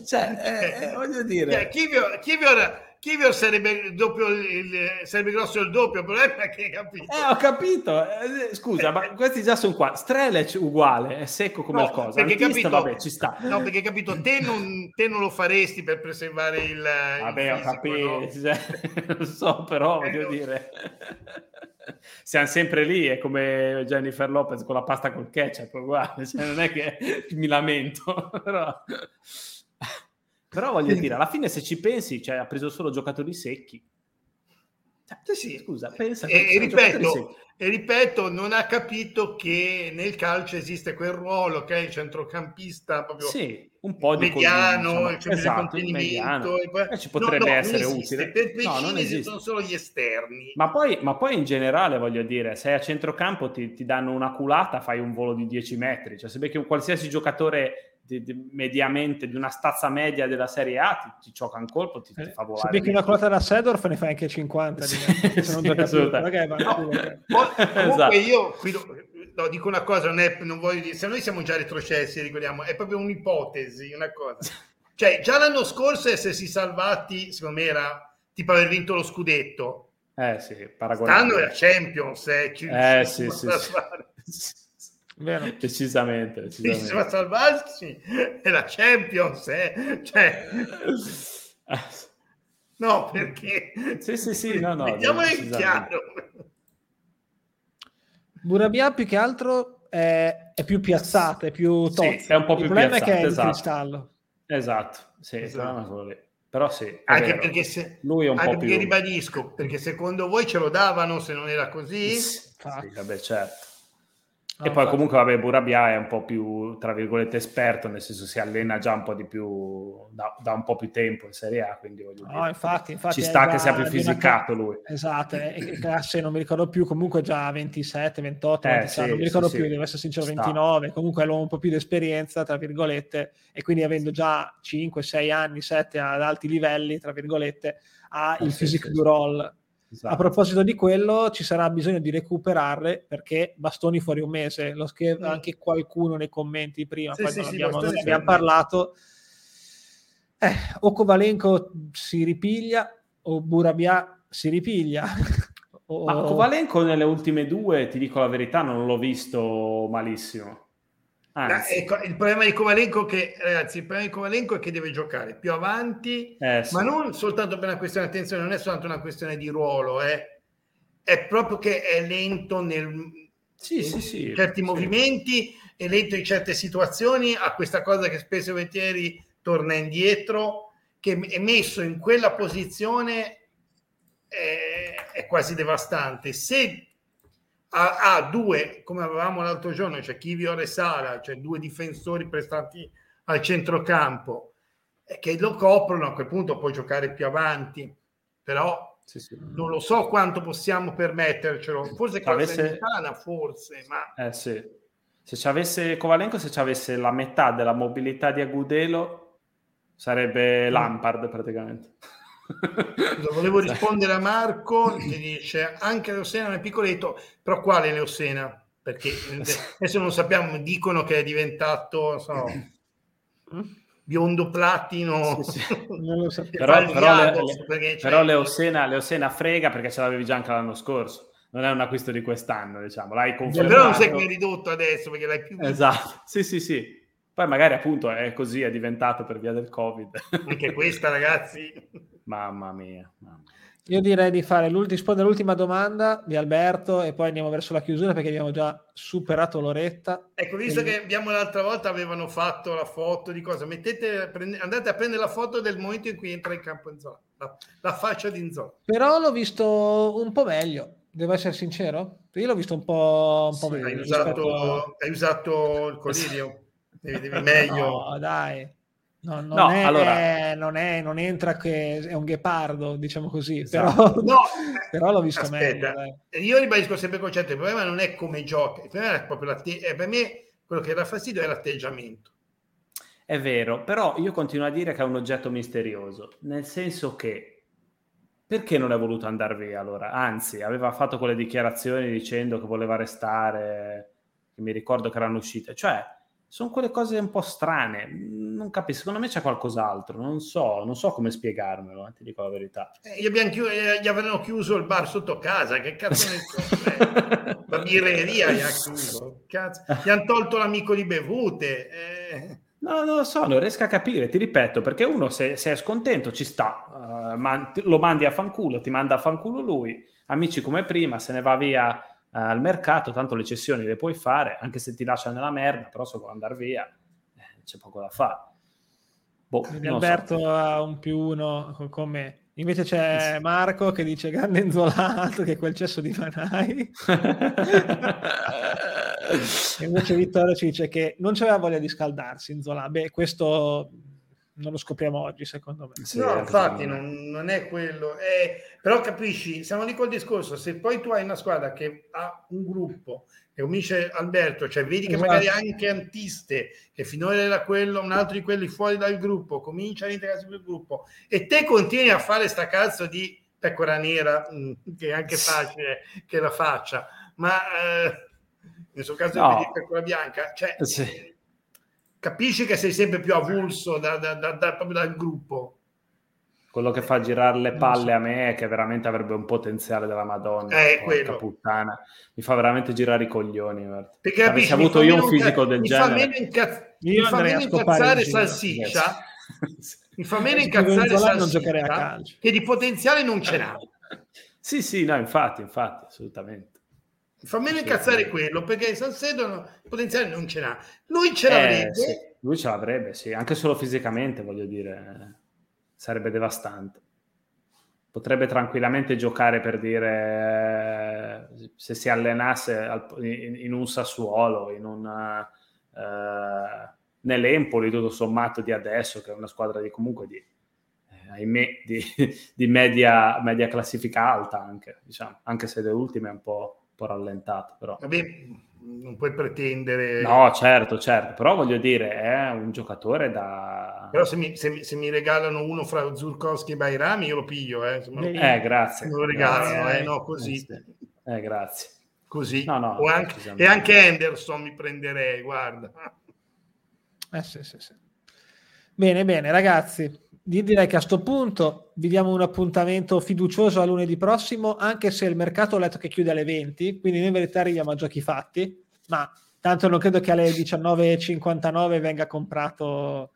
cioè, eh, eh, voglio dire... Kivior, Kivior Kivior sarebbe, doppio, il, sarebbe grosso il doppio, il problema è che capito. Eh, ho capito. Eh, scusa, ma questi già sono qua. Strelec uguale, è secco come no, il cosa. Perché Antista, capito, vabbè, ci sta. No, perché capito, te non, te non lo faresti per preservare il Vabbè, il fisico, ho capito. No? Cioè, lo so, però eh, voglio no. dire... Siamo sempre lì, è come Jennifer Lopez con la pasta col ketchup, uguale. Cioè, non è che mi lamento, però... Però voglio dire, alla fine se ci pensi, cioè, ha preso solo giocatori secchi. Cioè, sì, scusa, pensa e, e ripeto, e ripeto, non ha capito che nel calcio esiste quel ruolo che è il centrocampista proprio sì, un po' di mediano, diciamo, esatto, il mediano. E poi... eh, ci potrebbe no, no, essere utile. Per no, non esistono solo gli esterni. Ma poi, ma poi, in generale, voglio dire, se a centrocampo ti, ti danno una culata, fai un volo di 10 metri. Cioè, se becchi un qualsiasi giocatore di, di, mediamente di una stazza media della Serie A ti, ti gioca un colpo, ti, ti eh, fa volare. Se becchi una quota da Sedorf ne fai anche 50 sì, non. Okay, va, no, comunque esatto. io qui no, dico una cosa, non, è, non voglio dire, se noi siamo già retrocessi, ricordiamo, è proprio un'ipotesi, una cosa. Cioè, già l'anno scorso essersi salvati, secondo me era tipo aver vinto lo scudetto. Eh sì, paragonabile. Stanno era Champions, eh, ci, eh sì, sì, sì. Vero. Decisamente, decisamente. Sì, ma salvarsi è la Champions, eh? Cioè... No, perché... Sì, sì, sì, no, no. Mettiamolo in chiaro. Burabia più che altro è, è più piazzata, è più tozza. Sì, è un po' più Il problema piazzata, è che è esatto. il cristallo. Esatto, sì, esatto. Però sì, anche vero. perché se lui è un anche po' più... ribadisco, perché secondo voi ce lo davano se non era così? Sì, vabbè, certo. E poi infatti. comunque, vabbè, Burabia è un po' più, tra virgolette, esperto, nel senso si allena già un po' di più, da, da un po' più tempo in Serie A, quindi voglio dire, no, infatti, infatti ci sta che sia più fisicato una... lui. Esatto, e classe non mi ricordo più, comunque già 27, 28, eh, 26, sì, non mi ricordo sì, più, sì. devo essere sincero, 29, sta. comunque l'ho un po' più di esperienza, tra virgolette, e quindi avendo già 5, 6 anni, 7 ad alti livelli, tra virgolette, ha eh, il physique du roll Esatto. A proposito di quello, ci sarà bisogno di recuperarle perché bastoni fuori un mese. Lo scrive mm. anche qualcuno nei commenti prima, sì, sì, abbiamo, sì, abbiamo parlato. Eh, o Kovalenko si ripiglia o Burabia si ripiglia. o... Ma Kovalenko nelle ultime due, ti dico la verità, non l'ho visto malissimo. Anzi. Ecco, il problema di Kovalenko che, ragazzi, il problema di Kovalenko è che deve giocare più avanti, eh, sì. ma non soltanto per una questione di attenzione, non è soltanto una questione di ruolo, eh. è proprio che è lento nel, sì, sì, sì, certi movimenti e lento in certe situazioni a questa cosa che spesso e volentieri torna indietro, che è messo in quella posizione è, è quasi devastante. Se ha, ha, due, come avevamo l'altro giorno, cioè Chivio e Sala, cioè due difensori prestati al centrocampo, eh, che lo coprono, a quel punto può giocare più avanti, però sì, sì. non lo so quanto possiamo permettercelo. Forse con avesse... forse, ma... Eh sì. Se ci avesse Kovalenko, se ci avesse la metà della mobilità di Agudelo, sarebbe mm. Lampard praticamente. Volevo rispondere a Marco che dice anche Leosena non è piccoletto, però quale Leosena? Perché adesso non sappiamo, dicono che è diventato so, biondo platino. Sì, sì. però, però, le, però Leosena, Leosena frega perché ce l'avevi già anche l'anno scorso non è un acquisto di quest'anno, diciamo, l'hai confermato. Però non sei che ridotto adesso perché l'hai più Esatto, sì, sì, sì. Poi magari appunto è così, è diventato per via del Covid. Anche questa, ragazzi. Mamma mia. Mamma. Io direi di fare rispondere all'ultima domanda di Alberto e poi andiamo verso la chiusura perché abbiamo già superato l'oretta. Ecco, visto che abbiamo l'altra volta avevano fatto la foto di cosa, mettete, prende, andate a prendere la foto del momento in cui entra in campo Inzola, la, la faccia di Inzola. Però l'ho visto un po' meglio, devo essere sincero. Io l'ho visto un po', un po sì, meglio. Hai usato, hai usato il colirio? devi, devi meglio. No, dai. No, non, no, è, allora... non, è, non entra che è un ghepardo, diciamo così, esatto. però, no, però l'ho visto aspetta, meglio. Dai. Io ribadisco sempre il concetto, il problema non è come gioca, il problema è proprio l'atte- per me quello che dà fastidio è l'atteggiamento. È vero, però io continuo a dire che è un oggetto misterioso, nel senso che perché non è voluto andare via allora? Anzi, aveva fatto quelle dichiarazioni dicendo che voleva restare, che mi ricordo che erano uscite, cioè sono quelle cose un po' strane. Non capisco, secondo me c'è qualcos'altro, non so, non so come spiegarmelo, eh, ti dico la verità. Eh, gli, chiuso, eh, gli, avevano chiuso il bar sotto casa, che cazzo ne so? la birreria gli ha chiuso, cazzo. gli hanno tolto l'amico di bevute. Eh. No, non lo so, non riesco a capire, ti ripeto, perché uno se, se è scontento ci sta, uh, man- lo mandi a fanculo, ti manda a fanculo lui, amici come prima, se ne va via al mercato, tanto le cessioni le puoi fare, anche se ti lascia nella merda, però se vuoi andare via eh, c'è poco da fare. Boh, Alberto so. ha un più uno con me. Invece c'è Marco che dice grande inzolato che quel cesso di Manai. e invece Vittorio ci dice che non c'aveva voglia di scaldarsi Inzola. Beh, questo non lo scopriamo oggi, secondo me. Sì, no, infatti non, non, è quello. Eh, però capisci, siamo lì col discorso, se poi tu hai una squadra che ha un gruppo e unisce Alberto, cioè vedi che esatto. magari anche Antiste, che finora era quello, un altro di quelli fuori dal gruppo, comincia a integrarsi nel gruppo e te continui a fare sta cazzo di pecora nera, mm, che è anche facile che la faccia, ma eh, nel suo caso no. di pecora bianca, cioè... Sì capisci che sei sempre più avulso da, da, da, proprio dal gruppo. Quello che fa girare le palle a me è che veramente avrebbe un potenziale della Madonna. È quello. puttana. Mi fa veramente girare i coglioni. Guarda. Perché Avessi avuto io un fisico del mi genere. Fa meno incazz... Mi fa meno incazzare Salsiccia. mi fa meno incazzare Salsiccia che di potenziale non ce n'ha. Sì, sì, no, infatti, infatti, assolutamente. Fa meno incazzare quello perché Salcedo no, potenziale non ce l'ha. Lui ce l'avrebbe. Eh, sì. Lui ce l'avrebbe, sì, anche solo fisicamente, voglio dire, sarebbe devastante. Potrebbe tranquillamente giocare per dire se si allenasse in un Sassuolo, in un uh, nell'Empoli, tutto sommato di adesso, che è una squadra di comunque di, eh, ahimè, di, di media, media classifica alta anche, diciamo, anche se le ultime è un po' po' rallentato. Però. Vabbè, non puoi pretendere... No, certo, certo, però voglio dire, è un giocatore da... Però se mi, se, se mi regalano uno fra Zurkowski e Bairami, io lo piglio, eh. eh, grazie. Me lo regalano, eh, eh no, così. Eh, eh grazie. Così. No, no, anche, e anche Anderson mi prenderei, guarda. Eh sì, sì, sì. Bene, bene, ragazzi direi che a questo punto vi diamo un appuntamento fiducioso a lunedì prossimo, anche se il mercato ho letto che chiude alle 20, quindi noi in verità arriviamo a giochi fatti, ma tanto non credo che alle 19.59 venga comprato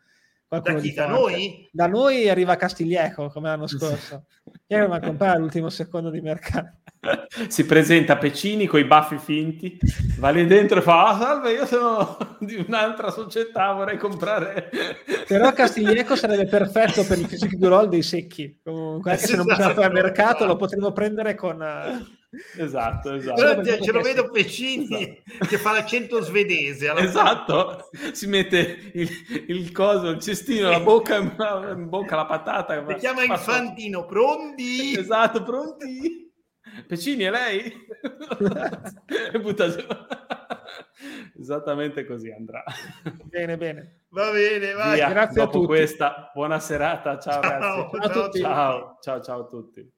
qualcuno da chi, di da noi? Da noi arriva Castiglieco come l'anno scorso. Chi aveva comprato all'ultimo secondo di mercato? si presenta Pecini con i baffi finti, va lì dentro e fa ah, salve, io sono di un'altra società, vorrei comprare... Però Castiglieco sarebbe perfetto per il physique du roll dei secchi, comunque anche se non bisogna fare mercato lo potremmo prendere con... Esatto, esatto. Però ce lo vedo Pecini esatto. che fa l'accento svedese. Esatto, si mette il, il coso, il cestino, la bocca in bocca, la patata. Si chiama Infantino, pronti? Esatto, pronti? Pecini è lei? Esattamente così andrà. Bene, bene. Va bene, vai. Via, Grazie a tutti. questa, buona serata. Ciao, ciao, ciao, ciao, ciao, ciao a tutti.